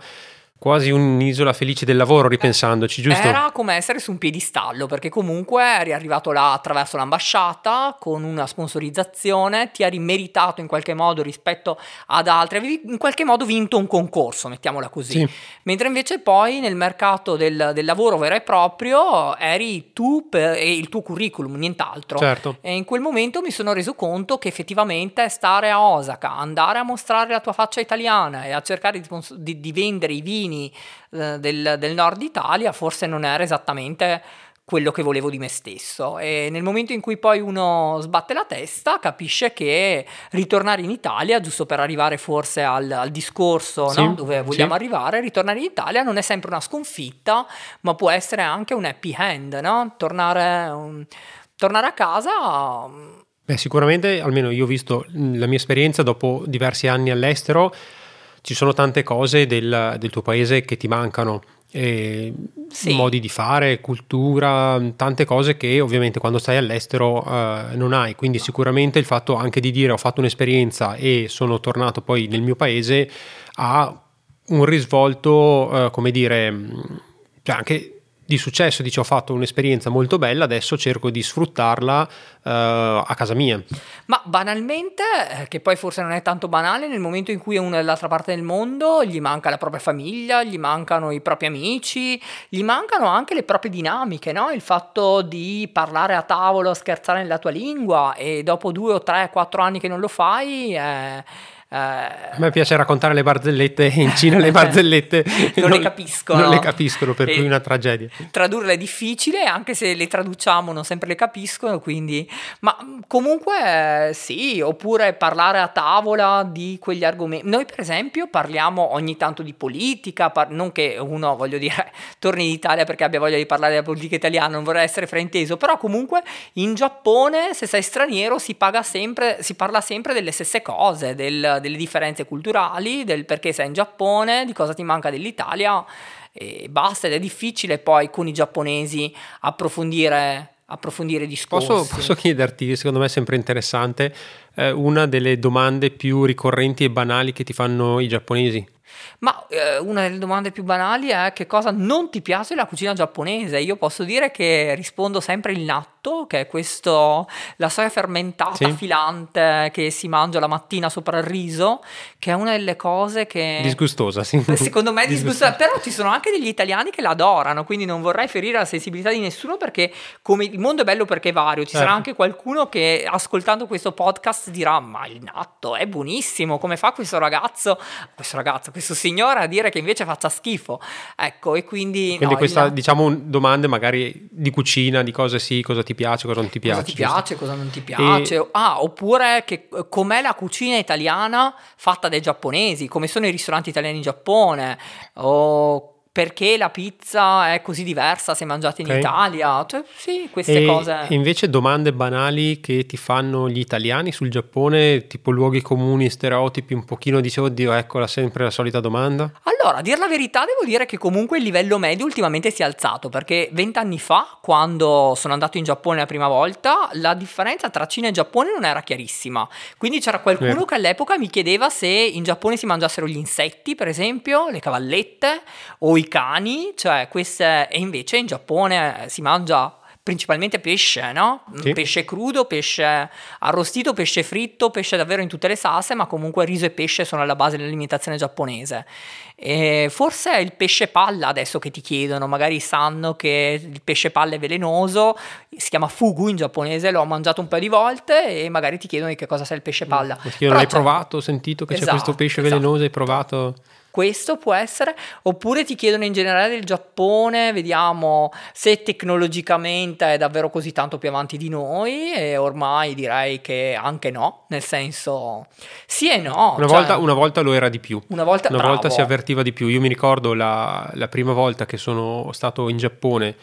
quasi un'isola felice del lavoro, ripensandoci, giusto? Era come essere su un piedistallo, perché comunque eri arrivato là attraverso l'ambasciata con una sponsorizzazione, ti eri meritato in qualche modo rispetto ad altri, avevi in qualche modo vinto un concorso, mettiamola così. Sì. Mentre invece poi nel mercato del, del lavoro vero e proprio eri tu per- e il tuo curriculum, nient'altro. Certo. E in quel momento mi sono reso conto che effettivamente stare a Osaka, andare a mostrare la tua faccia italiana e a cercare di, di- di vendere i vini eh, del, del nord Italia forse non era esattamente quello che volevo di me stesso e nel momento in cui poi uno sbatte la testa capisce che ritornare in Italia giusto per arrivare forse al, al discorso Sì, no? dove vogliamo sì. arrivare ritornare in Italia non è sempre una sconfitta ma può essere anche un happy hand no? tornare, um, tornare a casa um, Beh, sicuramente, almeno io ho visto la mia esperienza dopo diversi anni all'estero, ci sono tante cose del, del tuo paese che ti mancano. eh, Sì. modi di fare, cultura, tante cose che ovviamente quando stai all'estero eh, non hai. Quindi sicuramente il fatto anche di dire ho fatto un'esperienza e sono tornato poi nel mio paese ha un risvolto, eh, come dire, cioè anche di successo, dice ho fatto un'esperienza molto bella, adesso cerco di sfruttarla eh, a casa mia. Ma banalmente, eh, che poi forse non è tanto banale, nel momento in cui è uno dall'altra parte del mondo, gli manca la propria famiglia, gli mancano i propri amici, gli mancano anche le proprie dinamiche, no? Il fatto di parlare a tavolo, scherzare nella tua lingua e dopo due o tre, quattro anni che non lo fai... eh, A eh, me piace raccontare le barzellette, in Cina le (laughs) barzellette Non le capiscono. Non le capiscono, per E- cui è una tragedia. tradurle è difficile, anche se le traduciamo non sempre le capiscono, quindi... Ma mh, comunque eh, sì, oppure parlare a tavola di quegli argomenti. Noi per esempio parliamo ogni tanto di politica, par- non che uno, voglio dire, (laughs) torni in Italia perché abbia voglia di parlare della politica italiana, non vorrei essere frainteso, però comunque in Giappone se sei straniero si, paga sempre, si parla sempre delle stesse cose, del- delle differenze culturali, del perché sei in Giappone, di cosa ti manca dell'Italia e basta ed è difficile poi con i giapponesi approfondire approfondire i discorsi. Posso, posso chiederti, secondo me è sempre interessante, eh, una delle domande più ricorrenti e banali che ti fanno i giapponesi? Ma eh, una delle domande più banali è che cosa non ti piace della cucina giapponese? Io posso dire che rispondo sempre il natto, che è questo, la soia fermentata Sì. filante che si mangia la mattina sopra il riso, che è una delle cose che... Disgustosa, sì. Secondo me è disgustosa, però ci sono anche degli italiani che la adorano, quindi non vorrei ferire la sensibilità di nessuno perché come il mondo è bello perché è vario, ci sarà Certo. anche qualcuno che ascoltando questo podcast dirà ma il natto è buonissimo, come fa questo ragazzo, questo ragazzo, questo signore a dire che invece faccia schifo? Ecco, e quindi... Quindi no, questa, il- diciamo, domande magari di cucina, di cose sì, cosa ti piace, cosa non ti piace. Cosa ti giusto? piace, cosa non ti piace? Ah, oppure che, com'è la cucina italiana fatta dai giapponesi, come sono i ristoranti italiani in Giappone, o perché la pizza è così diversa se mangiata in Ok. Italia. Cioè, sì, queste E cose. invece domande banali che ti fanno gli italiani sul Giappone, tipo luoghi comuni, stereotipi, un pochino dice, oddio, eccola sempre la solita domanda. Allora, a dir la verità, devo dire che comunque il livello medio ultimamente si è alzato perché vent'anni fa, quando sono andato in Giappone la prima volta, la differenza tra Cina e Giappone non era chiarissima. Quindi c'era qualcuno Vero. che all'epoca mi chiedeva se in Giappone si mangiassero gli insetti, per esempio, le cavallette o i cani, cioè queste, e invece in Giappone eh, si mangia principalmente pesce, no? Sì. Pesce crudo, pesce arrostito, pesce fritto, pesce davvero in tutte le salse, ma comunque riso e pesce sono alla base dell'alimentazione giapponese. E forse è il pesce palla adesso che ti chiedono, magari sanno che il pesce palla è velenoso, si chiama fugu in giapponese, l'ho mangiato un paio di volte e magari ti chiedono di che cosa sia il pesce palla. Ti chiedono, l'hai provato, ho sentito che c'è questo Esatto, pesce esatto. velenoso, hai provato? Questo può essere, oppure ti chiedono in generale del Giappone, vediamo se tecnologicamente è davvero così tanto più avanti di noi e ormai direi che anche no, nel senso sì e no. Una, cioè, volta, una volta lo era di più. una volta, Una volta si avvertiva di più. Io mi ricordo la, la prima volta che sono stato in Giappone,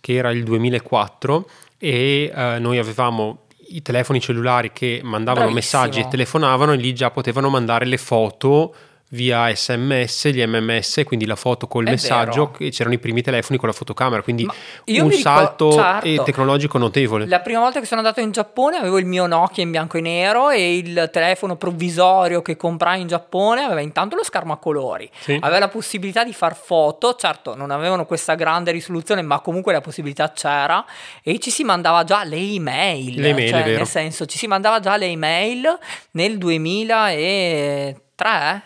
che era il 2004, e eh, noi avevamo i telefoni cellulari che mandavano Bravissimo. messaggi e telefonavano e lì già potevano mandare le foto via sms, gli mms, quindi la foto col È messaggio, vero. e c'erano i primi telefoni con la fotocamera, quindi un ricor- salto certo. eh, tecnologico notevole. La prima volta che sono andato in Giappone avevo il mio Nokia in bianco e nero e il telefono provvisorio che comprai in Giappone aveva intanto lo schermo a colori. Sì. Aveva la possibilità di far foto, certo non avevano questa grande risoluzione, ma comunque la possibilità c'era e ci si mandava già le email. Le email, cioè. Nel senso, ci si mandava già le email nel 2003,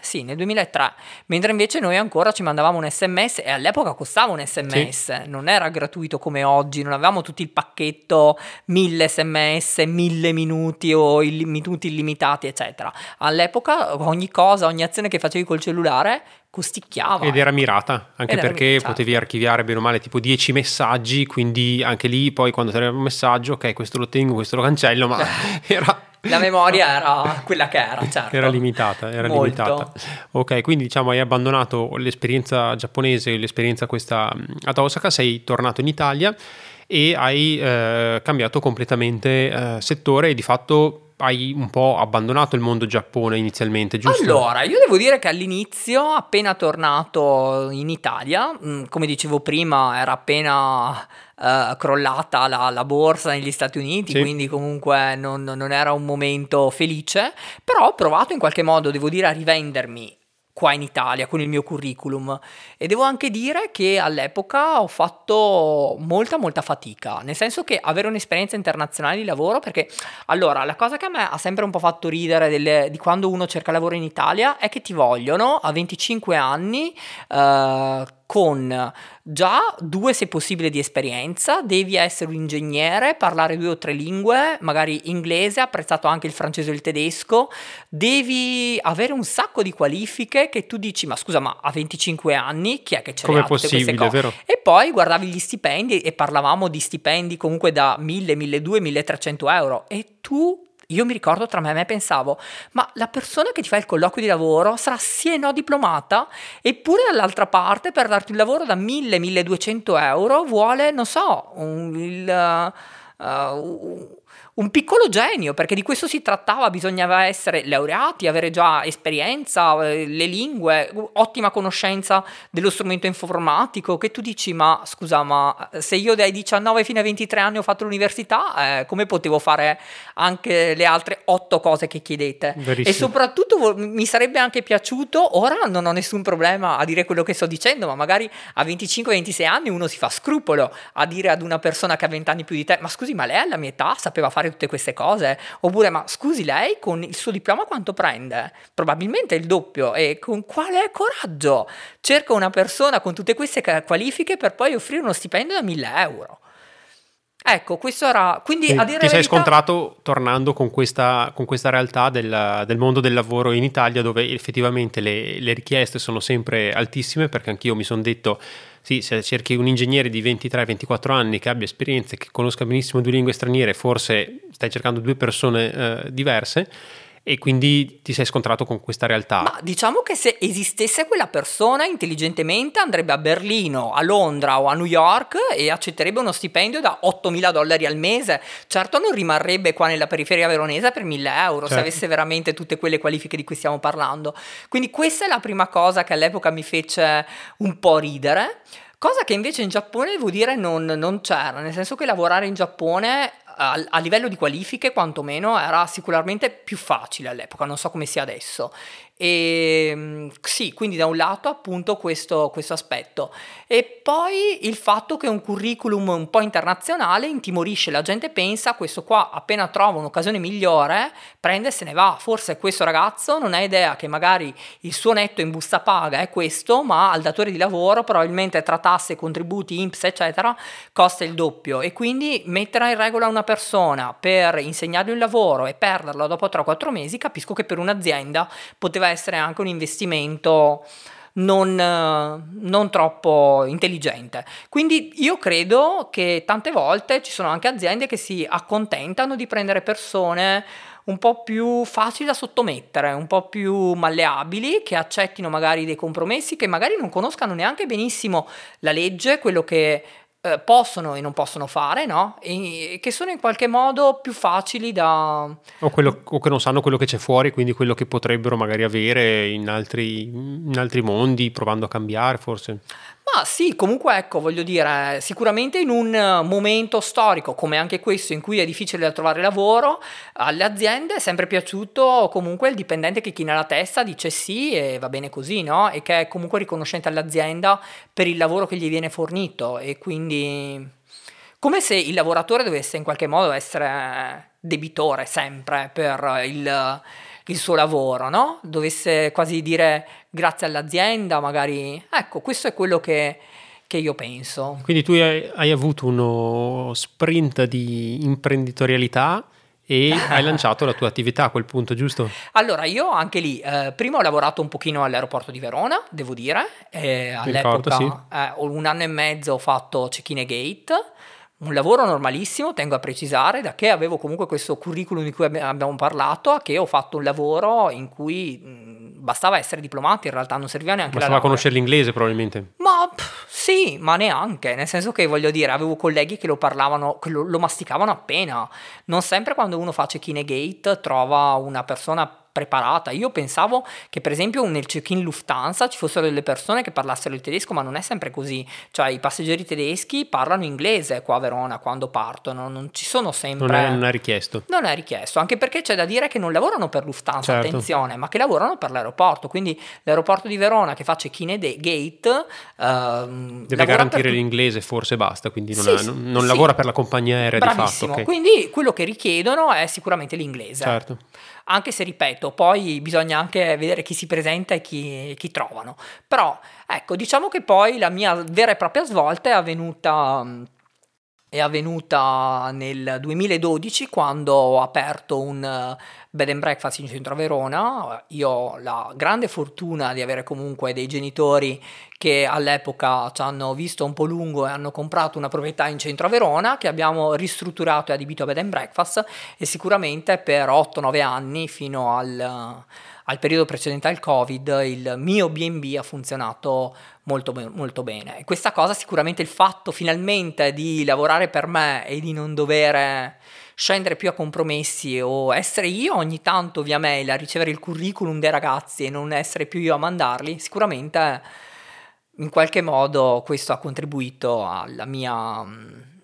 sì, nel 2003, mentre invece noi ancora ci mandavamo un sms e all'epoca costava un sms, non era gratuito come oggi, non avevamo tutto il pacchetto 1000 sms, 1000 minuti o illi- minuti illimitati, eccetera. All'epoca ogni cosa, ogni azione che facevi col cellulare costicchiava. Ed era mirata, anche Ed perché mirata. potevi archiviare bene o male tipo 10 messaggi, quindi anche lì poi quando ti arriva un messaggio, ok, questo lo tengo, questo lo cancello, ma (laughs) era, La memoria era quella che era, certo. era limitata, era Molto. limitata. Ok, quindi diciamo hai abbandonato l'esperienza giapponese, l'esperienza questa mh, ad Osaka, sei tornato in Italia e hai eh, cambiato completamente eh, settore e di fatto hai un po' abbandonato il mondo Giappone inizialmente, giusto? Allora, io devo dire che all'inizio, appena tornato in Italia, mh, come dicevo prima, era appena eh, crollata la, la borsa negli Stati Uniti, Sì. quindi comunque non, non era un momento felice, però ho provato in qualche modo, devo dire, a rivendermi qua in Italia con il mio curriculum. E devo anche dire che all'epoca ho fatto molta molta fatica, nel senso che avere un'esperienza internazionale di lavoro perché allora la cosa che a me ha sempre un po' fatto ridere delle- di quando uno cerca lavoro in Italia è che ti vogliono a 25 anni eh, con già due se possibile di esperienza, devi essere un ingegnere, parlare due o tre lingue, magari inglese, apprezzato anche il francese o il tedesco, devi avere un sacco di qualifiche che tu dici ma scusa ma a 25 anni chi è che ce le Com'è ha tutte queste possibile, cose? vero? E poi guardavi gli stipendi e parlavamo di stipendi comunque da 1000, 1200, 1300 euro e tu... Io mi ricordo tra me e me pensavo, ma la persona che ti fa il colloquio di lavoro sarà sì e no diplomata, eppure dall'altra parte per darti un lavoro da 1000-1200 euro vuole, non so, un, il, uh, un piccolo genio, perché di questo si trattava, bisognava essere laureati, avere già esperienza, eh, le lingue, ottima conoscenza dello strumento informatico, che tu dici, ma scusa, ma se io dai 19 fino ai 23 anni ho fatto l'università, eh, come potevo fare anche le altre otto cose che chiedete? Verissimo. E soprattutto mi sarebbe anche piaciuto, ora non ho nessun problema a dire quello che sto dicendo, ma magari a 25-26 anni uno si fa scrupolo a dire ad una persona che ha 20 anni più di te, ma scusi, ma lei alla mia età sapeva fare tutte queste cose? Oppure, ma scusi, lei con il suo diploma quanto prende? Probabilmente il doppio. E con quale coraggio cerca una persona con tutte queste qualifiche per poi offrire uno stipendio da 1000 euro? Ecco, questo era... Quindi a dire Ti sei verità... scontrato tornando con questa, con questa realtà del, del, mondo del lavoro in Italia dove effettivamente le, le richieste sono sempre altissime perché anch'io mi sono detto sì, se cerchi un ingegnere di 23-24 anni che abbia esperienze, che conosca benissimo due lingue straniere, forse stai cercando due persone eh, diverse e quindi ti sei scontrato con questa realtà. Ma diciamo che se esistesse quella persona intelligentemente andrebbe a Berlino, a Londra o a New York e accetterebbe uno stipendio da 8.000 dollari al mese. Certo non rimarrebbe qua nella periferia veronese per 1.000 euro certo. se avesse veramente tutte quelle qualifiche di cui stiamo parlando. Quindi questa è la prima cosa che all'epoca mi fece un po' ridere. Cosa che invece in Giappone, devo dire, non, non c'era, nel senso che lavorare in Giappone a, livello di qualifiche quantomeno era sicuramente più facile all'epoca, non so come sia adesso. E mm, sì, quindi da un lato appunto questo, questo, aspetto. E poi il fatto che un curriculum un po' internazionale intimorisce, la gente pensa questo qua appena trova un'occasione migliore prende e se ne va. Forse questo ragazzo non ha idea che magari il suo netto in busta paga è questo, ma al datore di lavoro probabilmente tra tasse, contributi, INPS eccetera costa il doppio e quindi mettere in regola una persona per insegnargli un lavoro e perderlo dopo 3-4 mesi capisco che per un'azienda poteva poteva essere anche un investimento non, non, troppo intelligente. Quindi io credo che tante volte ci sono anche aziende che si accontentano di prendere persone un po' più facili da sottomettere, un po' più malleabili, che accettino magari dei compromessi, che magari non conoscano neanche benissimo la legge, quello che eh, possono e non possono fare, no? E che sono in qualche modo più facili da... O, quello, o, che non sanno quello che c'è fuori, quindi quello che potrebbero magari avere in altri, in altri mondi, provando a cambiare forse. Ma sì, comunque ecco, voglio dire, sicuramente in un momento storico come anche questo in cui è difficile da trovare lavoro, alle aziende è sempre piaciuto comunque il dipendente che china la testa, dice sì e va bene così, no? E che è comunque riconoscente all'azienda per il lavoro che gli viene fornito e quindi come se il lavoratore dovesse in qualche modo essere debitore sempre per il il suo lavoro, no? Dovesse quasi dire grazie all'azienda, magari... Ecco, questo è quello che, che io penso. Quindi tu hai, hai avuto uno sprint di imprenditorialità e (laughs) hai lanciato la tua attività a quel punto, giusto? Allora, io anche lì, eh, prima ho lavorato un pochino all'aeroporto di Verona, devo dire, eh, all'epoca ricordo, sì. eh, un anno e mezzo ho fatto check-in e gate, un lavoro normalissimo, tengo a precisare, da che avevo comunque questo curriculum di cui abbiamo parlato, a che ho fatto un lavoro in cui mh, bastava essere diplomati, in realtà non serviva neanche Bastava conoscere l'inglese probabilmente. Ma pff, sì, ma neanche, nel senso che voglio dire, avevo colleghi che lo parlavano, che lo, lo masticavano appena. Non sempre quando uno fa check-in e gate trova una persona preparata. Io pensavo che per esempio nel check-in Lufthansa ci fossero delle persone che parlassero il tedesco, ma non è sempre così. Cioè i passeggeri tedeschi parlano inglese qua a Verona quando partono, non ci sono sempre... Non è, non è richiesto. Non è richiesto, anche perché c'è da dire che non lavorano per Lufthansa, certo. attenzione, ma che lavorano per l'aeroporto. Quindi l'aeroporto di Verona che fa check-in e gate... Uh, Deve garantire per... l'inglese, forse basta, quindi non, sì, è, non, non sì. lavora per la compagnia aerea Bravissimo. di fatto. Okay. Quindi quello che richiedono è sicuramente l'inglese. Certo anche se ripeto, poi bisogna anche vedere chi si presenta e chi, chi trovano. Però ecco, diciamo che poi la mia vera e propria svolta è avvenuta è avvenuta nel 2012 quando ho aperto un eh, bed and breakfast in centro a Verona. Io ho la grande fortuna di avere comunque dei genitori che all'epoca ci hanno visto un po' lungo e hanno comprato una proprietà in centro a Verona che abbiamo ristrutturato e adibito a bed and breakfast e sicuramente per 8-9 anni fino al al periodo precedente al Covid il mio BNB ha funzionato molto, molto bene. Questa cosa sicuramente il fatto finalmente di lavorare per me e di non dover scendere più a compromessi o essere io ogni tanto via mail a ricevere il curriculum dei ragazzi e non essere più io a mandarli, sicuramente in qualche modo questo ha contribuito alla mia,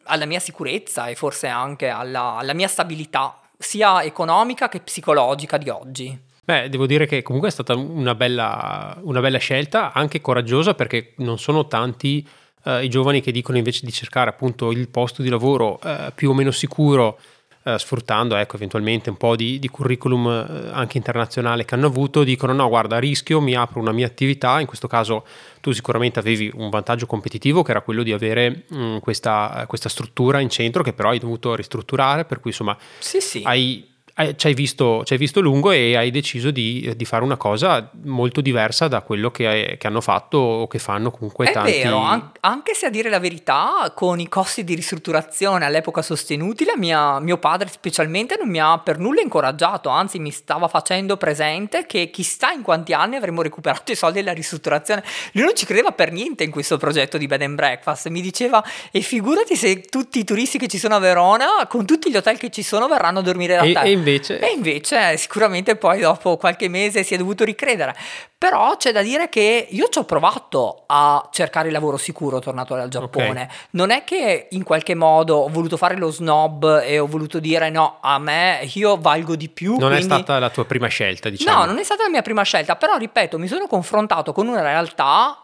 alla mia sicurezza e forse anche alla, alla mia stabilità sia economica che psicologica di oggi. Beh, devo dire che comunque è stata una bella, una bella scelta, anche coraggiosa, perché non sono tanti eh, i giovani che dicono invece di cercare appunto il posto di lavoro eh, più o meno sicuro, eh, sfruttando ecco, eventualmente un po' di, di curriculum eh, anche internazionale che hanno avuto, dicono no, guarda, rischio, mi apro una mia attività, in questo caso tu sicuramente avevi un vantaggio competitivo che era quello di avere mh, mm, questa, questa, struttura in centro che però hai dovuto ristrutturare, per cui insomma sì, sì. hai ci hai, visto, ci hai visto lungo e hai deciso di, di, fare una cosa molto diversa da quello che, che hanno fatto o che fanno comunque È tanti. vero, an- anche se a dire la verità, con i costi di ristrutturazione all'epoca sostenuti, mia, mio padre specialmente non mi ha per nulla incoraggiato, anzi mi stava facendo presente che chissà in quanti anni avremmo recuperato i soldi della ristrutturazione. Lui non ci credeva per niente in questo progetto di bed and breakfast, mi diceva e figurati se tutti i turisti che ci sono a Verona, con tutti gli hotel che ci sono, verranno a dormire da e, te. E invece... E invece sicuramente poi dopo qualche mese si è dovuto ricredere. Però c'è da dire che io ci ho provato a cercare il lavoro sicuro tornato dal Giappone. Okay. Non è che in qualche modo ho voluto fare lo snob e ho voluto dire no, a me io valgo di più. Non quindi... è stata la tua prima scelta, diciamo. No, non è stata la mia prima scelta, però ripeto, mi sono confrontato con una realtà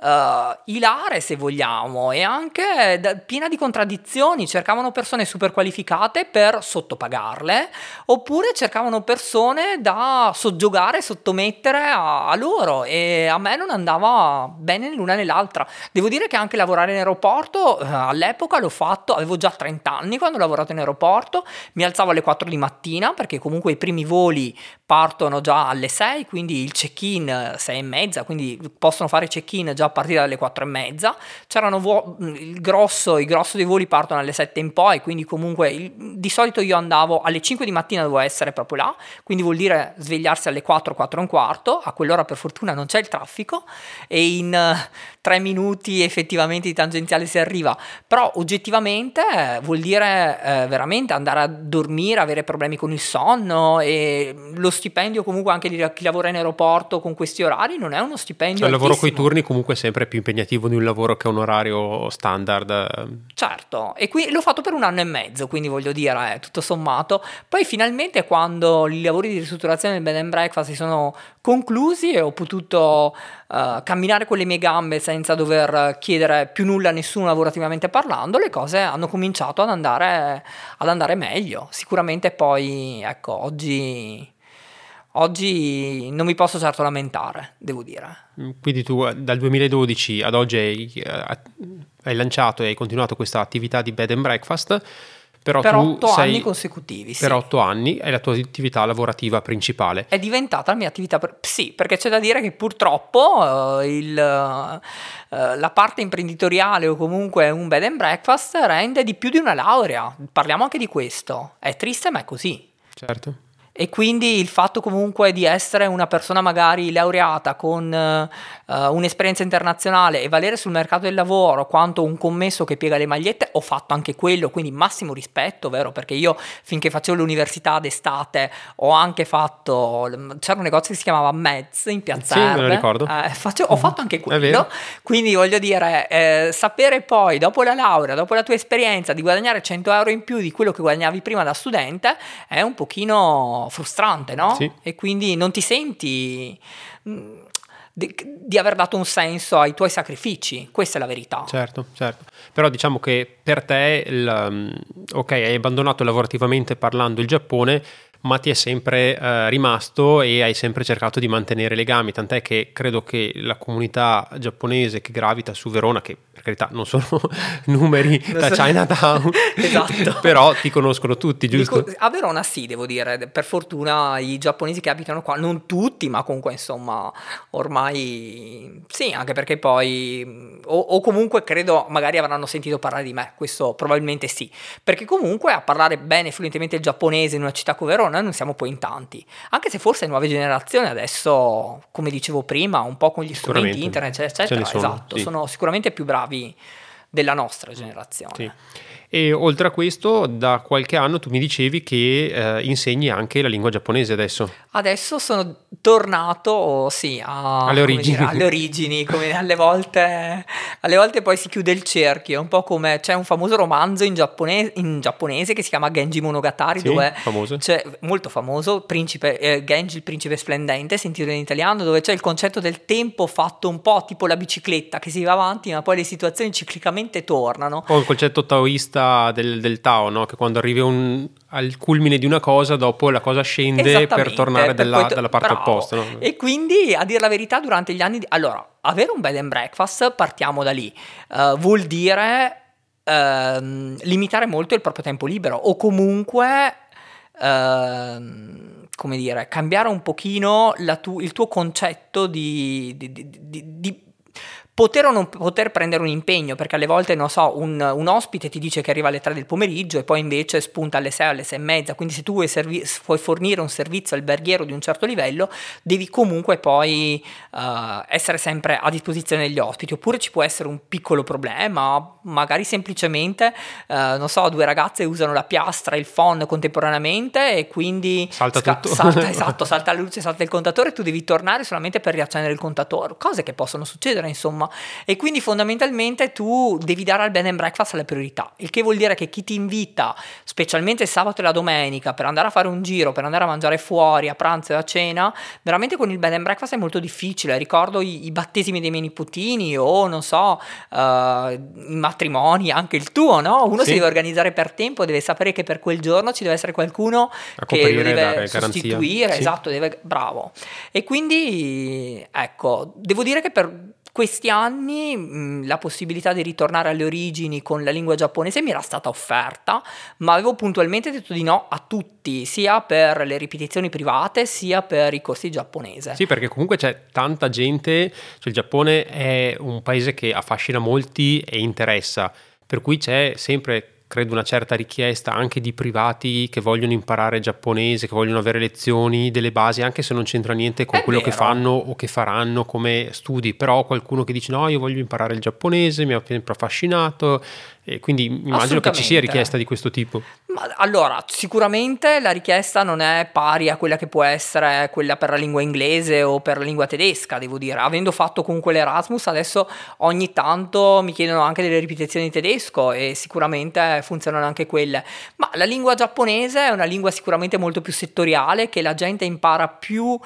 uh, ilare se vogliamo e anche da, piena di contraddizioni. Cercavano persone super qualificate per sottopagarle oppure cercavano persone da soggiogare sottomettere a, a, loro e a me non andava bene l'una nell'altra. Devo dire che anche lavorare in aeroporto uh, all'epoca l'ho fatto avevo già 30 anni quando ho lavorato in aeroporto mi alzavo alle 4 di mattina perché comunque i primi voli partono già alle 6 quindi il check-in 6 e mezza quindi possono fare check-in già a partire dalle 4 e mezza. C'erano vo- il, grosso, il grosso dei voli partono alle 7 in poi, quindi comunque il, di solito io andavo alle 5 di mattina, dovevo essere proprio là, quindi vuol dire svegliarsi alle 4, 4 e un quarto. A quell'ora per fortuna non c'è il traffico e in 3 minuti effettivamente di tangenziale si arriva. Però oggettivamente eh, vuol dire eh, veramente andare a dormire, avere problemi con il sonno e lo stipendio comunque anche di chi lavora in aeroporto con questi orari non è uno stipendio. Cioè, il lavoro con i turni comunque sempre più impegnativo di un lavoro che ha un orario standard. Certo, e qui l'ho fatto per un anno e mezzo, quindi voglio dire, eh, tutto sommato. Poi finalmente quando i lavori di ristrutturazione del bed and breakfast si sono conclusi e ho potuto uh, camminare con le mie gambe senza dover chiedere più nulla a nessuno lavorativamente parlando, le cose hanno cominciato ad andare, ad andare meglio. Sicuramente poi, ecco, oggi Oggi non mi posso certo lamentare, devo dire. Mm, quindi tu eh, dal 2012 ad oggi hai, eh, hai lanciato e hai continuato questa attività di bed and breakfast. Però per otto sei, anni consecutivi. Per otto anni è la tua attività lavorativa principale. È diventata la mia attività. Per... Sì, perché c'è da dire che purtroppo uh, il, uh, la parte imprenditoriale o comunque un bed and breakfast rende di più di una laurea. Parliamo anche di questo. È triste, ma è così. Certo e quindi il fatto comunque di essere una persona magari laureata con uh, un'esperienza internazionale e valere sul mercato del lavoro quanto un commesso che piega le magliette, ho fatto anche quello, quindi massimo rispetto, vero? Perché io finché facevo l'università d'estate ho anche fatto, c'era un negozio che si chiamava Mez in Piazza sì, Erbe, me lo ricordo. Eh, face, ho fatto anche quello, quindi voglio dire, eh, sapere poi dopo la laurea, dopo la tua esperienza di guadagnare 100 euro in più di quello che guadagnavi prima da studente è un pochino frustrante, no? Sì. E quindi non ti senti mm, di, di, aver dato un senso ai tuoi sacrifici, questa è la verità. Certo, certo. Però diciamo che per te, il, mm, ok, hai abbandonato lavorativamente parlando il Giappone, ma ti è sempre eh, rimasto e hai sempre cercato di mantenere legami, tant'è che credo che la comunità giapponese che gravita su Verona, che per carità non sono (laughs) numeri da Chinatown, (laughs) esatto. però ti conoscono tutti, giusto? Dico, a Verona sì, devo dire, per fortuna i giapponesi che abitano qua, non tutti, ma comunque insomma ormai sì, anche perché poi, o, o comunque credo magari avranno sentito parlare di me, questo probabilmente sì, perché comunque a parlare bene fluentemente il giapponese in una città come Verona non siamo poi in tanti, anche se forse nuove generazioni adesso, come dicevo prima, un po' con gli strumenti internet, eccetera, sono, esatto, sì. sono sicuramente più bravi della nostra generazione. Sì. E oltre a questo, da qualche anno tu mi dicevi che eh, insegni anche la lingua giapponese adesso. Adesso sono tornato, sì, a, alle origini. Dire, alle origini, come (laughs) alle volte, alle volte poi si chiude il cerchio, un po' come c'è un famoso romanzo in giapponese, in giapponese che si chiama Genji Monogatari, sì, dove famoso. c'è, molto famoso, principe, eh, Genji il principe splendente, sentito in italiano, dove c'è il concetto del tempo fatto un po' tipo la bicicletta, che si va avanti ma poi le situazioni ciclicamente tornano. O il concetto taoista vista del, del Tao, no? che quando arrivi un, al culmine di una cosa, dopo la cosa scende per tornare per dalla, to- dalla, parte bravo. opposta. No? E quindi, a dire la verità, durante gli anni... Di... Allora, avere un bed and breakfast, partiamo da lì, uh, vuol dire uh, limitare molto il proprio tempo libero o comunque... Uh, come dire, cambiare un pochino tu, il tuo concetto di, di, di poter o non poter prendere un impegno, perché alle volte, non so, un, un, ospite ti dice che arriva alle 3 del pomeriggio e poi invece spunta alle 6 alle 6 e mezza, quindi se tu vuoi, servi- vuoi fornire un servizio alberghiero di un certo livello, devi comunque poi uh, essere sempre a disposizione degli ospiti, oppure ci può essere un piccolo problema, magari semplicemente, uh, non so, due ragazze usano la piastra e il phon contemporaneamente e quindi salta sca- tutto. Salta, (laughs) esatto, salta la luce, salta il contatore e tu devi tornare solamente per riaccendere il contatore, cose che possono succedere, insomma e quindi fondamentalmente tu devi dare al bed and breakfast la priorità, il che vuol dire che chi ti invita, specialmente il sabato e la domenica, per andare a fare un giro, per andare a mangiare fuori a pranzo e a cena, veramente con il bed and breakfast è molto difficile. Ricordo i, i battesimi dei miei nipotini o non so, uh, i matrimoni, anche il tuo, no? Uno sì. si deve organizzare per tempo, deve sapere che per quel giorno ci deve essere qualcuno a che lo deve sostituire, sì. esatto, deve, bravo. E quindi, ecco, devo dire che per questi anni mh, la possibilità di ritornare alle origini con la lingua giapponese mi era stata offerta, ma avevo puntualmente detto di no a tutti, sia per le ripetizioni private sia per i corsi giapponese. Sì, perché comunque c'è tanta gente, cioè il Giappone è un paese che affascina molti e interessa, per cui c'è sempre credo una certa richiesta anche di privati che vogliono imparare giapponese, che vogliono avere lezioni delle basi, anche se non c'entra niente con È quello vero. che fanno o che faranno come studi, però qualcuno che dice no, io voglio imparare il giapponese, mi ha sempre affascinato e quindi immagino che ci sia richiesta di questo tipo. Ma allora, sicuramente la richiesta non è pari a quella che può essere quella per la lingua inglese o per la lingua tedesca, devo dire. Avendo fatto comunque l'Erasmus, adesso ogni tanto mi chiedono anche delle ripetizioni in tedesco e sicuramente funzionano anche quelle. Ma la lingua giapponese è una lingua sicuramente molto più settoriale che la gente impara più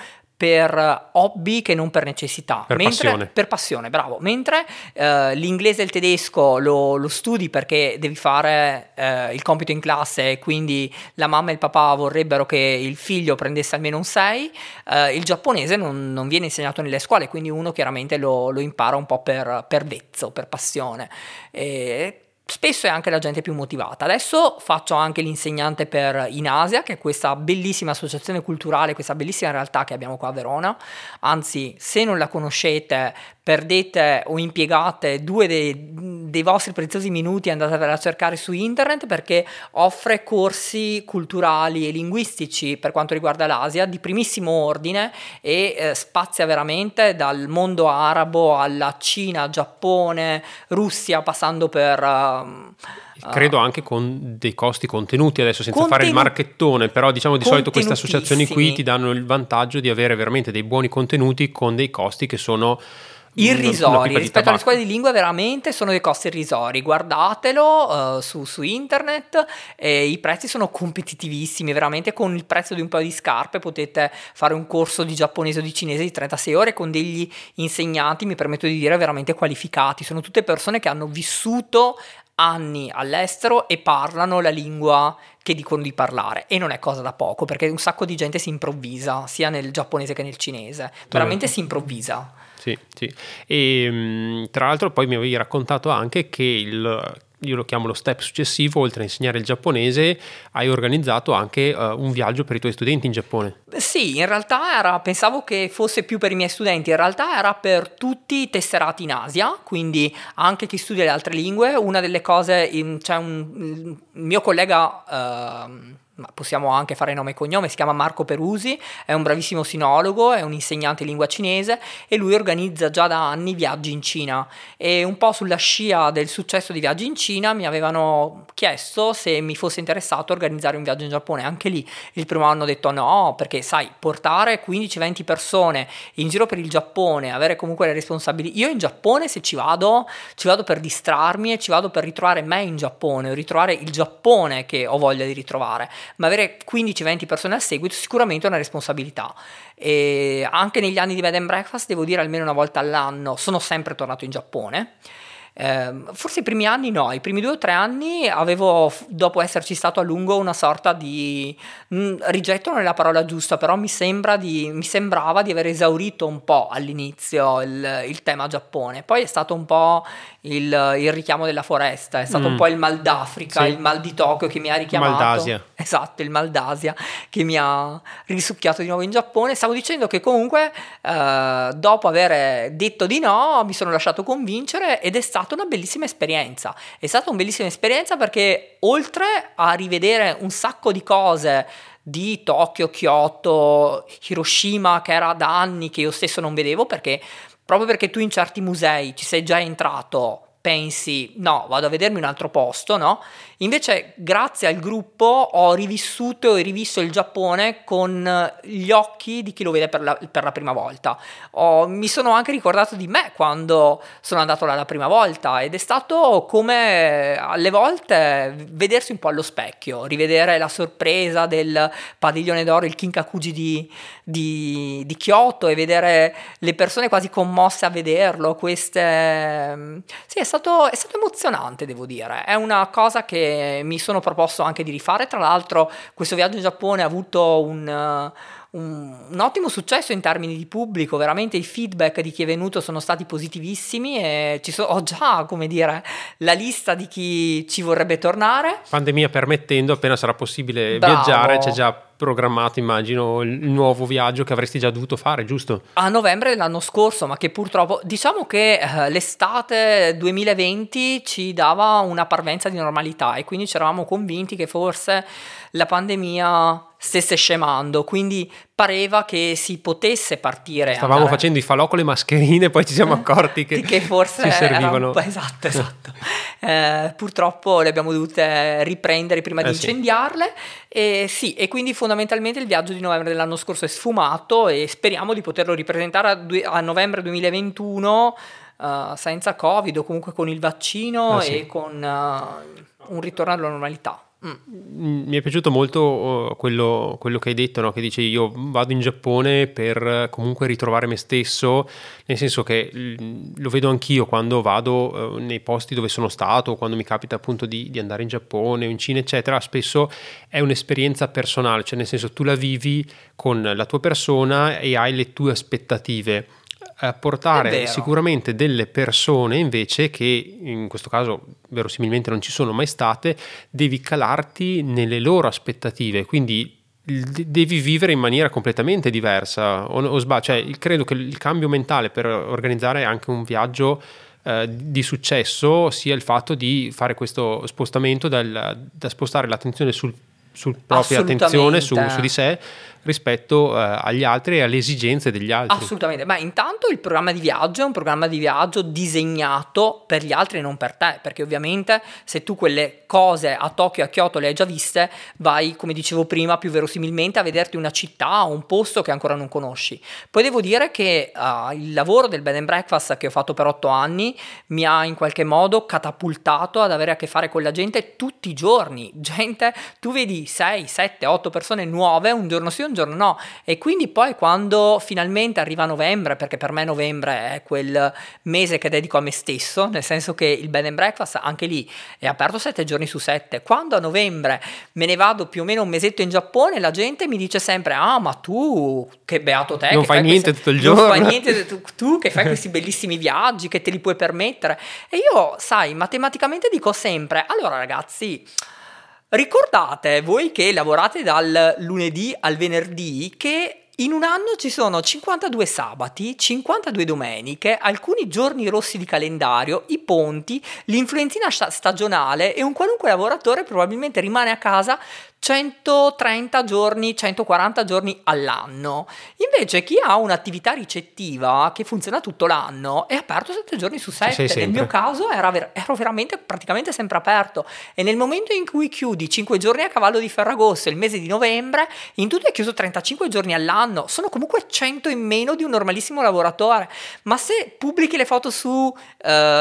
per hobby che non per necessità. Per Mentre, passione. Per passione, bravo. Mentre eh, l'inglese e il tedesco lo, lo, studi perché devi fare eh, il compito in classe e quindi la mamma e il papà vorrebbero che il figlio prendesse almeno un 6, eh, il giapponese non, non, viene insegnato nelle scuole, quindi uno chiaramente lo, lo impara un po' per, per vezzo, per passione. E spesso è anche la gente più motivata. Adesso faccio anche l'insegnante per Inasia, che è questa bellissima associazione culturale, questa bellissima realtà che abbiamo qua a Verona. Anzi, se non la conoscete, perdete o impiegate due dei, dei vostri preziosi minuti andatevela a cercare su internet perché offre corsi culturali e linguistici per quanto riguarda l'Asia di primissimo ordine e eh, spazia veramente dal mondo arabo alla Cina, Giappone, Russia, passando per... Uh, Credo anche con dei costi contenuti adesso senza Contenu- fare il marchettone, però diciamo di solito queste associazioni qui ti danno il vantaggio di avere veramente dei buoni contenuti con dei costi che sono irrisori rispetto alle scuole di lingua veramente sono dei costi irrisori. Guardatelo uh, su, su, internet e i prezzi sono competitivissimi veramente. Con il prezzo di un paio di scarpe potete fare un corso di giapponese o di cinese di 36 ore con degli insegnanti mi permetto di dire veramente qualificati. Sono tutte persone che hanno vissuto anni all'estero e parlano la lingua che dicono di parlare. E non è cosa da poco perché un sacco di gente si improvvisa sia nel giapponese che nel cinese. Veramente si improvvisa sì, sì. E tra l'altro poi mi avevi raccontato anche che il io lo chiamo lo step successivo, oltre a insegnare il giapponese, hai organizzato anche uh, un viaggio per i tuoi studenti in Giappone. Sì, in realtà era, pensavo che fosse più per i miei studenti, in realtà era per tutti i tesserati in Asia, quindi anche chi studia le altre lingue. Una delle cose, c'è un il mio collega... Uh, ma possiamo anche fare nome e cognome, si chiama Marco Perusi, è un bravissimo sinologo, è un insegnante di lingua cinese e lui organizza già da anni viaggi in Cina. E un po' sulla scia del successo di viaggi in Cina mi avevano chiesto se mi fosse interessato organizzare un viaggio in Giappone, anche lì il primo anno ho detto no, perché sai, portare 15-20 persone in giro per il Giappone, avere comunque le responsabilità, io in Giappone se ci vado, ci vado per distrarmi e ci vado per ritrovare me in Giappone, ritrovare il Giappone che ho voglia di ritrovare ma avere 15-20 persone al seguito sicuramente è una responsabilità. E anche negli anni di bed and breakfast, devo dire almeno una volta all'anno, sono sempre tornato in Giappone eh, forse i primi anni no, i primi due o tre anni avevo, dopo esserci stato a lungo, una sorta di mh, mm, rigetto non è la parola giusta, però mi, sembra di, mi sembrava di aver esaurito un po' all'inizio il, il tema Giappone. Poi è stato un po' il, il richiamo della foresta, è stato mm. un po' il mal d'Africa, sì. il mal di Tokyo che mi ha richiamato. Maldasia. Esatto, il mal d'Asia che mi ha risucchiato di nuovo in Giappone. Stavo dicendo che comunque eh, dopo aver detto di no mi sono lasciato convincere ed è stata una bellissima esperienza. È stata una bellissima esperienza perché oltre a rivedere un sacco di cose di Tokyo, Kyoto, Hiroshima, che era da anni che io stesso non vedevo, perché proprio perché tu in certi musei ci sei già entrato, pensi no, vado a vedermi un altro posto, no? Invece, grazie al gruppo, ho rivissuto e rivisto il Giappone con gli occhi di chi lo vede per la, per la prima volta. Ho, mi sono anche ricordato di me quando sono andato là la prima volta ed è stato come alle volte vedersi un po' allo specchio, rivedere la sorpresa del padiglione d'oro, il Kinkakuji di, di, di Kyoto e vedere le persone quasi commosse a vederlo. Queste... Sì, è stato, è stato emozionante, devo dire. È una cosa che mi sono proposto anche di rifare. Tra l'altro questo viaggio in Giappone ha avuto un, uh, un, un, ottimo successo in termini di pubblico, veramente i feedback di chi è venuto sono stati positivissimi e ci so, ho già, come dire, la lista di chi ci vorrebbe tornare. Pandemia permettendo, appena sarà possibile Bravo. viaggiare, c'è già programmato, immagino, il nuovo viaggio che avresti già dovuto fare, giusto? A novembre dell'anno scorso, ma che purtroppo, diciamo che eh, l'estate 2020 ci dava una parvenza di normalità e quindi ci eravamo convinti che forse la pandemia stesse scemando, quindi pareva che si potesse partire. Stavamo andare... facendo i falò con le mascherine, poi ci siamo (laughs) accorti che, che forse ci servivano. (laughs) Esatto, esatto. eh, purtroppo le abbiamo dovute riprendere prima di eh, incendiarle. Sì. E sì, e quindi fondamentalmente il viaggio di novembre dell'anno scorso è sfumato e speriamo di poterlo ripresentare a, due, a novembre 2021 uh, eh, senza Covid o comunque con il vaccino eh, sì. e con uh, un ritorno alla normalità. Mm. Mi è piaciuto molto uh, quello, quello, che hai detto, no? che dici io vado in Giappone per comunque ritrovare me stesso, nel senso che lo vedo anch'io quando vado uh, nei posti dove sono stato, quando mi capita appunto di, di, andare in Giappone o in Cina, eccetera, spesso è un'esperienza personale, cioè nel senso tu la vivi con la tua persona e hai le tue aspettative portare sicuramente delle persone invece che in questo caso verosimilmente non ci sono mai state, devi calarti nelle loro aspettative, quindi devi vivere in maniera completamente diversa o, o sbaglio, cioè credo che il cambio mentale per organizzare anche un viaggio eh, di successo sia il fatto di fare questo spostamento dal, da spostare l'attenzione sul, sul propria attenzione su, su di sé rispetto eh, agli altri e alle esigenze degli altri. Assolutamente, ma intanto il programma di viaggio è un programma di viaggio disegnato per gli altri e non per te, perché ovviamente se tu quelle cose a Tokyo e a Kyoto le hai già viste, vai, come dicevo prima, più verosimilmente a vederti una città o un posto che ancora non conosci. Poi devo dire che uh, il lavoro del bed and breakfast che ho fatto per otto anni mi ha in qualche modo catapultato ad avere a che fare con la gente tutti i giorni. Gente, tu vedi 6, 7, 8 persone nuove un giorno sì, un un giorno no. E quindi poi quando finalmente arriva novembre, perché per me novembre è quel mese che dedico a me stesso, nel senso che il bed and breakfast anche lì è aperto sette giorni su sette. Quando a novembre me ne vado più o meno un mesetto in Giappone, la gente mi dice sempre: Ah, ma tu che beato te! Non fai niente queste, tutto il giorno. Non fai niente (laughs) tu, tu che fai questi bellissimi viaggi, che te li puoi permettere. E io, sai, matematicamente dico sempre: Allora ragazzi. Ricordate voi che lavorate dal lunedì al venerdì che in un anno ci sono 52 sabati, 52 domeniche, alcuni giorni rossi di calendario, i ponti, l'influenzina stagionale e un qualunque lavoratore probabilmente rimane a casa 130 giorni, 140 giorni all'anno. Invece chi ha un'attività ricettiva che funziona tutto l'anno è aperto 7 giorni su 7. Nel mio caso era ver- ero veramente praticamente sempre aperto e nel momento in cui chiudi 5 giorni a cavallo di Ferragosto il mese di novembre, in tutto è chiuso 35 giorni all'anno. Sono comunque 100 in meno di un normalissimo lavoratore. Ma se pubblichi le foto su uh,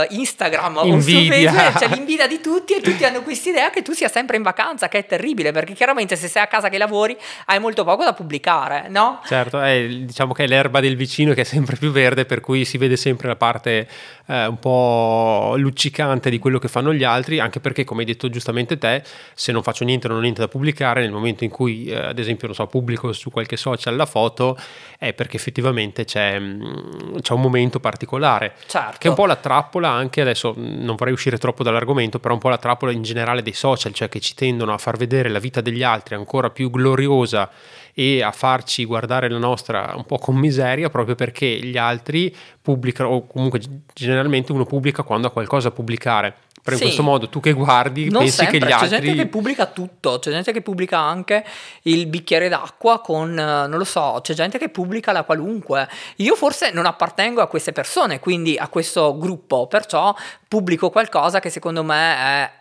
Instagram Invidia. o su Facebook, c'è (laughs) l'invidia di tutti e tutti hanno questa idea che tu sia sempre in vacanza, che è terribile perché perché chiaramente se sei a casa che lavori hai molto poco da pubblicare, no? Certo, è, diciamo che è l'erba del vicino che è sempre più verde, per cui si vede sempre la parte eh, un po' luccicante di quello che fanno gli altri, anche perché come hai detto giustamente te, se non faccio niente non ho niente da pubblicare, nel momento in cui eh, ad esempio non so, pubblico su qualche social la foto, è perché effettivamente c'è, mm, c'è un momento particolare, certo. che è un po' la trappola anche, adesso non vorrei uscire troppo dall'argomento, però un po' la trappola in generale dei social, cioè che ci tendono a far vedere la vita degli altri ancora più gloriosa e a farci guardare la nostra un po' con miseria proprio perché gli altri pubblicano o comunque generalmente uno pubblica quando ha qualcosa da pubblicare. Però in questo modo tu che guardi non pensi sempre, che gli altri c'è gente che pubblica tutto c'è gente che pubblica anche il bicchiere d'acqua con non lo so c'è gente che pubblica la qualunque. Io forse non appartengo a queste persone quindi a questo gruppo perciò pubblico qualcosa che secondo me è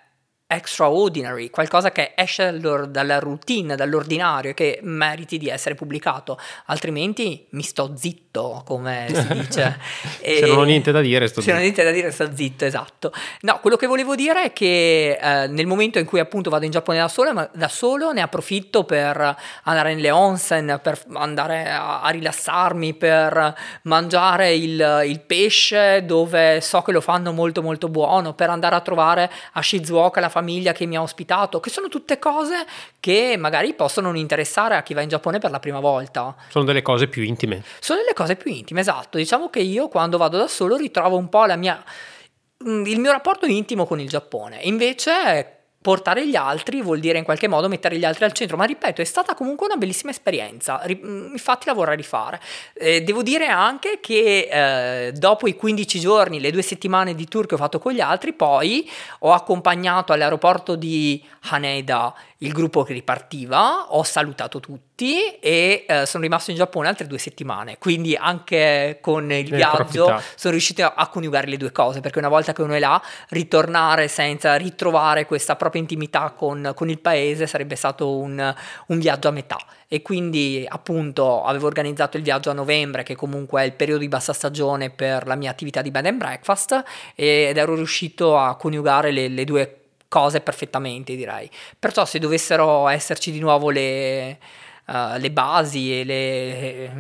extraordinary, qualcosa che esce dalla routine, dall'ordinario, che meriti di essere pubblicato, altrimenti mi sto zitto, come si dice. (laughs) se non ho niente da dire, sto se zitto. Se non ho niente da dire, sto zitto, esatto. No, quello che volevo dire è che eh, nel momento in cui appunto vado in Giappone da solo, ma da solo ne approfitto per andare nelle onsen, per andare a, a rilassarmi, per mangiare il, il, pesce dove so che lo fanno molto molto buono, per andare a trovare a Shizuoka la famiglia famiglia che mi ha ospitato, che sono tutte cose che magari possono non interessare a chi va in Giappone per la prima volta. Sono delle cose più intime. Sono delle cose più intime, esatto. Diciamo che io quando vado da solo ritrovo un po' mia mm, il mio rapporto intimo con il Giappone. Invece portare gli altri vuol dire in qualche modo mettere gli altri al centro, ma ripeto, è stata comunque una bellissima esperienza, mm, infatti la vorrei rifare. Eh, devo dire anche che eh, dopo i 15 giorni, le due settimane di tour che ho fatto con gli altri, poi ho accompagnato all'aeroporto di Haneda il gruppo che ripartiva, ho salutato tutti e eh, sono rimasto in Giappone altre due settimane, quindi anche con il viaggio sono riuscito a, coniugare le due cose, perché una volta che uno è là, ritornare senza ritrovare questa propria intimità con, con il paese sarebbe stato un, un viaggio a metà. E quindi appunto avevo organizzato il viaggio a novembre che comunque è il periodo di bassa stagione per la mia attività di bed and breakfast ed ero riuscito a coniugare le, le due cose perfettamente, direi. Perciò se dovessero esserci di nuovo le, uh, le basi e le...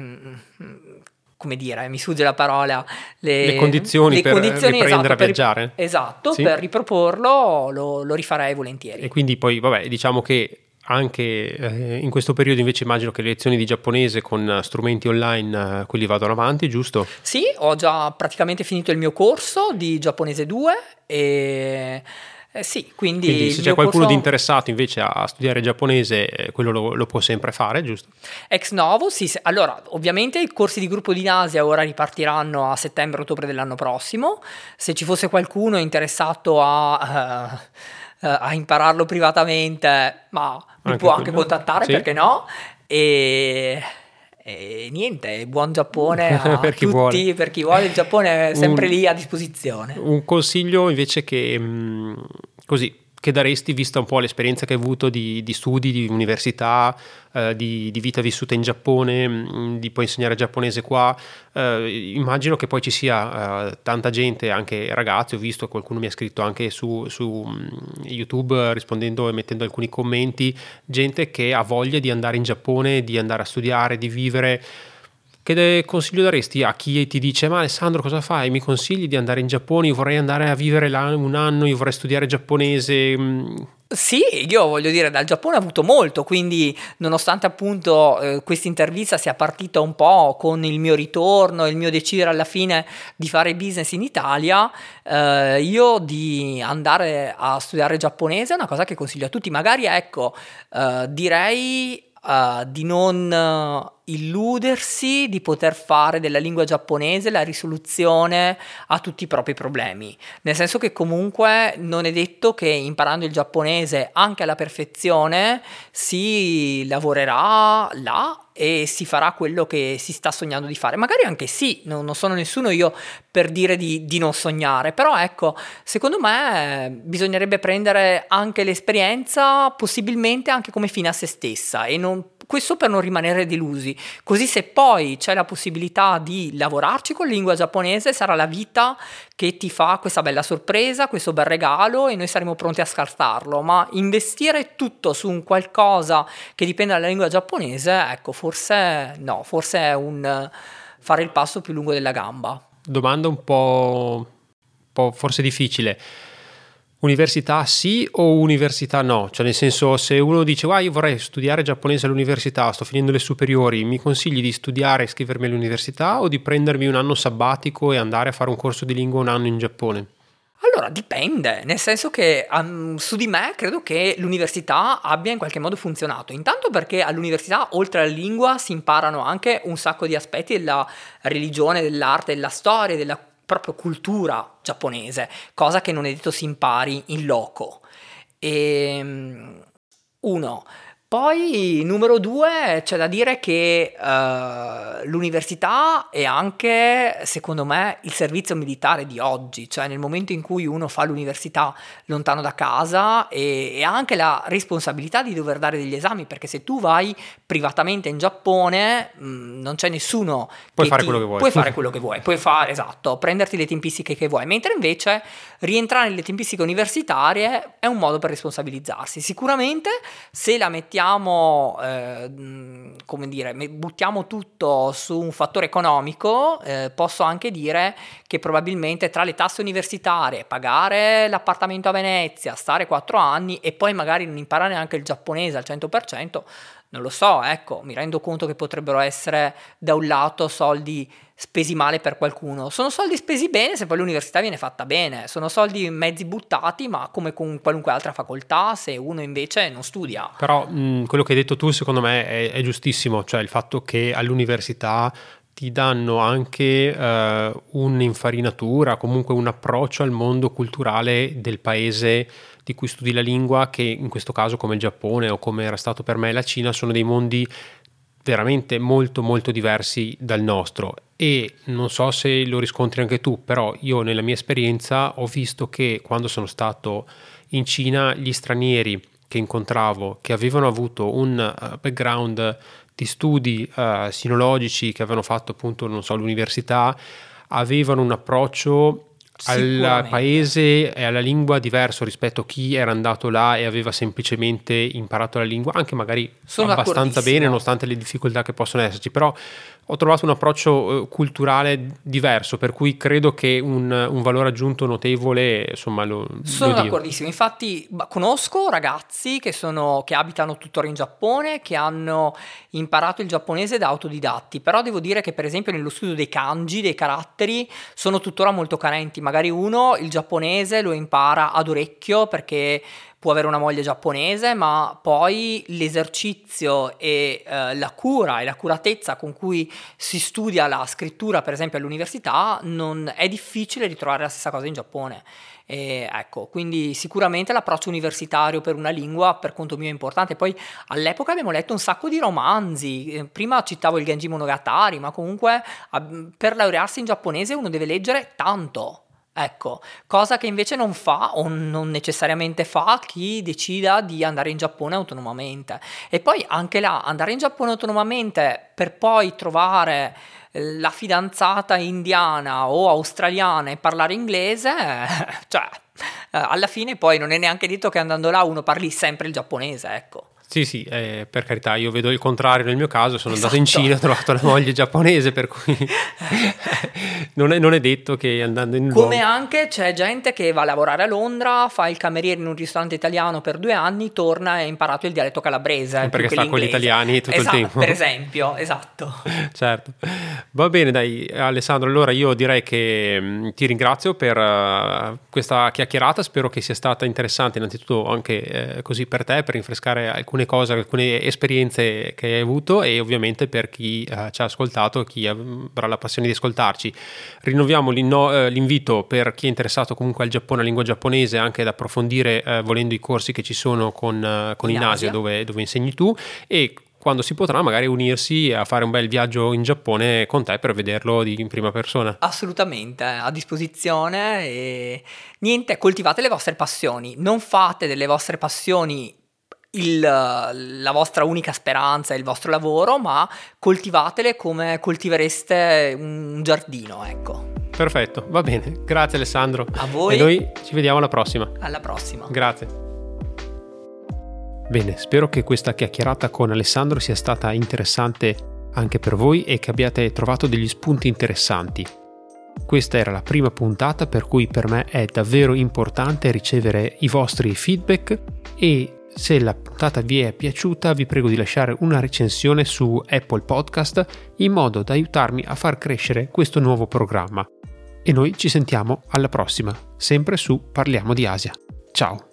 come dire, mi sfugge la parola, le, le condizioni le per condizioni, riprendere esatto, a viaggiare. Per, esatto, sì? per riproporlo lo, lo rifarei volentieri. E quindi poi, vabbè, diciamo che anche eh, in questo periodo invece immagino che le lezioni di giapponese con strumenti online, eh, quelli vadano avanti, giusto? Sì, ho già praticamente finito il mio corso di giapponese 2 e eh sì, quindi, quindi se c'è qualcuno corso... di interessato invece a studiare giapponese, eh, quello lo, lo, può sempre fare, giusto? Ex novo, sì. Allora, ovviamente i corsi di gruppo di Nasia ora ripartiranno a settembre-ottobre dell'anno prossimo. Se ci fosse qualcuno interessato a... Uh, a impararlo privatamente, ma mi può anche contattare sì. perché no? E e niente, buon Giappone (laughs) a per chi tutti, vuole. per chi vuole il Giappone è sempre un, lì a disposizione. Un consiglio invece che mm, così che daresti vista un po' l'esperienza che hai avuto di, di studi, di università, eh, di, di, vita vissuta in Giappone, mm, di poi insegnare giapponese qua? Eh, immagino che poi ci sia eh, tanta gente, anche ragazzi, ho visto qualcuno mi ha scritto anche su, su mm, YouTube rispondendo e mettendo alcuni commenti, gente che ha voglia di andare in Giappone, di andare a studiare, di vivere che consiglio daresti a chi ti dice ma Alessandro cosa fai? Mi consigli di andare in Giappone? Io vorrei andare a vivere là un anno, io vorrei studiare giapponese. Mm. Sì, io voglio dire, dal Giappone ho avuto molto, quindi nonostante appunto eh, questa intervista sia partita un po' con il mio ritorno, il mio decidere alla fine di fare business in Italia, eh, io di andare a studiare giapponese è una cosa che consiglio a tutti. Magari ecco, eh, direi eh, di non illudersi di poter fare della lingua giapponese la risoluzione a tutti i propri problemi, nel senso che comunque non è detto che imparando il giapponese anche alla perfezione si lavorerà là e si farà quello che si sta sognando di fare. Magari anche sì, non, non sono nessuno io per dire di, di, non sognare, però ecco, secondo me bisognerebbe prendere anche l'esperienza possibilmente anche come fine a se stessa e non questo per non rimanere delusi. Così se poi c'è la possibilità di lavorarci con lingua giapponese, sarà la vita che ti fa questa bella sorpresa, questo bel regalo e noi saremo pronti a scartarlo. Ma investire tutto su un qualcosa che dipende dalla lingua giapponese, ecco, forse no, forse è un fare il passo più lungo della gamba. Domanda un po', un po' forse difficile Università sì o università no? Cioè nel senso se uno dice ah, io vorrei studiare giapponese all'università, sto finendo le superiori, mi consigli di studiare e iscrivermi all'università o di prendermi un anno sabbatico e andare a fare un corso di lingua un anno in Giappone? Allora dipende, nel senso che um, su di me credo che l'università abbia in qualche modo funzionato. Intanto perché all'università, oltre alla lingua, si imparano anche un sacco di aspetti della religione, dell'arte, della storia, della proprio cultura giapponese, cosa che non è detto si impari in loco. E, ehm, uno, poi numero due c'è da dire che uh, l'università è anche, secondo me, il servizio militare di oggi, cioè nel momento in cui uno fa l'università lontano da casa e, e ha anche la responsabilità di dover dare degli esami, perché se tu vai privatamente in Giappone mh, mm, non c'è nessuno puoi fare ti, quello che vuoi. Puoi fare quello che vuoi, puoi fare, esatto, prenderti le tempistiche che vuoi, mentre invece rientrare nelle tempistiche universitarie è un modo per responsabilizzarsi. Sicuramente se la mettiamo mettiamo, eh, come dire, buttiamo tutto su un fattore economico, eh, posso anche dire che probabilmente tra le tasse universitarie, pagare l'appartamento a Venezia, stare quattro anni e poi magari non imparare neanche il giapponese al 100%, non lo so, ecco, mi rendo conto che potrebbero essere da un lato soldi spesi male per qualcuno, sono soldi spesi bene se poi l'università viene fatta bene, sono soldi mezzi buttati, ma come con qualunque altra facoltà se uno invece non studia. Però mh, quello che hai detto tu secondo me è, è giustissimo, cioè il fatto che all'università ti danno anche uh, un'infarinatura, comunque un approccio al mondo culturale del paese di cui studi la lingua, che in questo caso come il Giappone o come era stato per me la Cina, sono dei mondi veramente molto molto diversi dal nostro. E non so se lo riscontri anche tu, però io nella mia esperienza ho visto che quando sono stato in Cina gli stranieri che incontravo che avevano avuto un uh, background di studi uh, sinologici che avevano fatto appunto non so l'università avevano un approccio al paese e alla lingua diverso rispetto a chi era andato là e aveva semplicemente imparato la lingua, anche magari Sono abbastanza bene, nonostante le difficoltà che possono esserci, però ho trovato un approccio eh, culturale diverso, per cui credo che un, un valore aggiunto notevole, insomma, lo Sono lo d'accordissimo, infatti conosco ragazzi che, sono, che abitano tuttora in Giappone, che hanno imparato il giapponese da autodidatti, però devo dire che per esempio nello studio dei kanji, dei caratteri, sono tuttora molto carenti, magari uno il giapponese lo impara ad orecchio perché può avere una moglie giapponese, ma poi l'esercizio e eh, la cura e l'accuratezza con cui si studia la scrittura, per esempio all'università, non è difficile ritrovare la stessa cosa in Giappone. E ecco, quindi sicuramente l'approccio universitario per una lingua per conto mio è importante. Poi all'epoca abbiamo letto un sacco di romanzi, eh, prima citavo il Genji Monogatari, ma comunque per laurearsi in giapponese uno deve leggere tanto. Ecco, cosa che invece non fa o non necessariamente fa chi decida di andare in Giappone autonomamente. E poi anche là, andare in Giappone autonomamente per poi trovare eh, la fidanzata indiana o australiana e parlare inglese, (laughs) cioè, eh, alla fine poi non è neanche detto che andando là uno parli sempre il giapponese, ecco. Sì, sì, eh, per carità, io vedo il contrario nel mio caso, sono esatto. andato in esatto. Cina, ho trovato la moglie giapponese, per cui (laughs) non, è, non, è, detto che andando in Come luogo... anche c'è gente che va a lavorare a Londra, fa il cameriere in un ristorante italiano per due anni, torna e ha imparato il dialetto calabrese. Perché sta con gli italiani tutto esatto, il tempo. Per esempio, esatto. (laughs) certo. Va bene, dai, Alessandro, allora io direi che mm, ti ringrazio per uh, questa chiacchierata, spero che sia stata interessante innanzitutto anche eh, così per te, per rinfrescare alcune alcune cose, alcune esperienze che hai avuto e ovviamente per chi eh, ci ha ascoltato, chi avrà la passione di ascoltarci. Rinnoviamo eh, l'invito per chi è interessato comunque al Giappone, alla lingua giapponese, anche ad approfondire eh, volendo i corsi che ci sono con, eh, con in, in Asia, Asia dove, dove insegni tu e quando si potrà magari unirsi a fare un bel viaggio in Giappone con te per vederlo in prima persona. Assolutamente, a disposizione e niente, coltivate le vostre passioni, non fate delle vostre passioni il, la vostra unica speranza, il vostro lavoro, ma coltivatele come coltivereste un giardino, ecco. Perfetto, va bene. Grazie Alessandro. A voi. E noi ci vediamo alla prossima. Alla prossima. Grazie. Bene, spero che questa chiacchierata con Alessandro sia stata interessante anche per voi e che abbiate trovato degli spunti interessanti. Questa era la prima puntata per cui per me è davvero importante ricevere i vostri feedback e se la puntata vi è piaciuta vi prego di lasciare una recensione su Apple Podcast in modo da aiutarmi a far crescere questo nuovo programma. E noi ci sentiamo alla prossima, sempre su Parliamo di Asia. Ciao!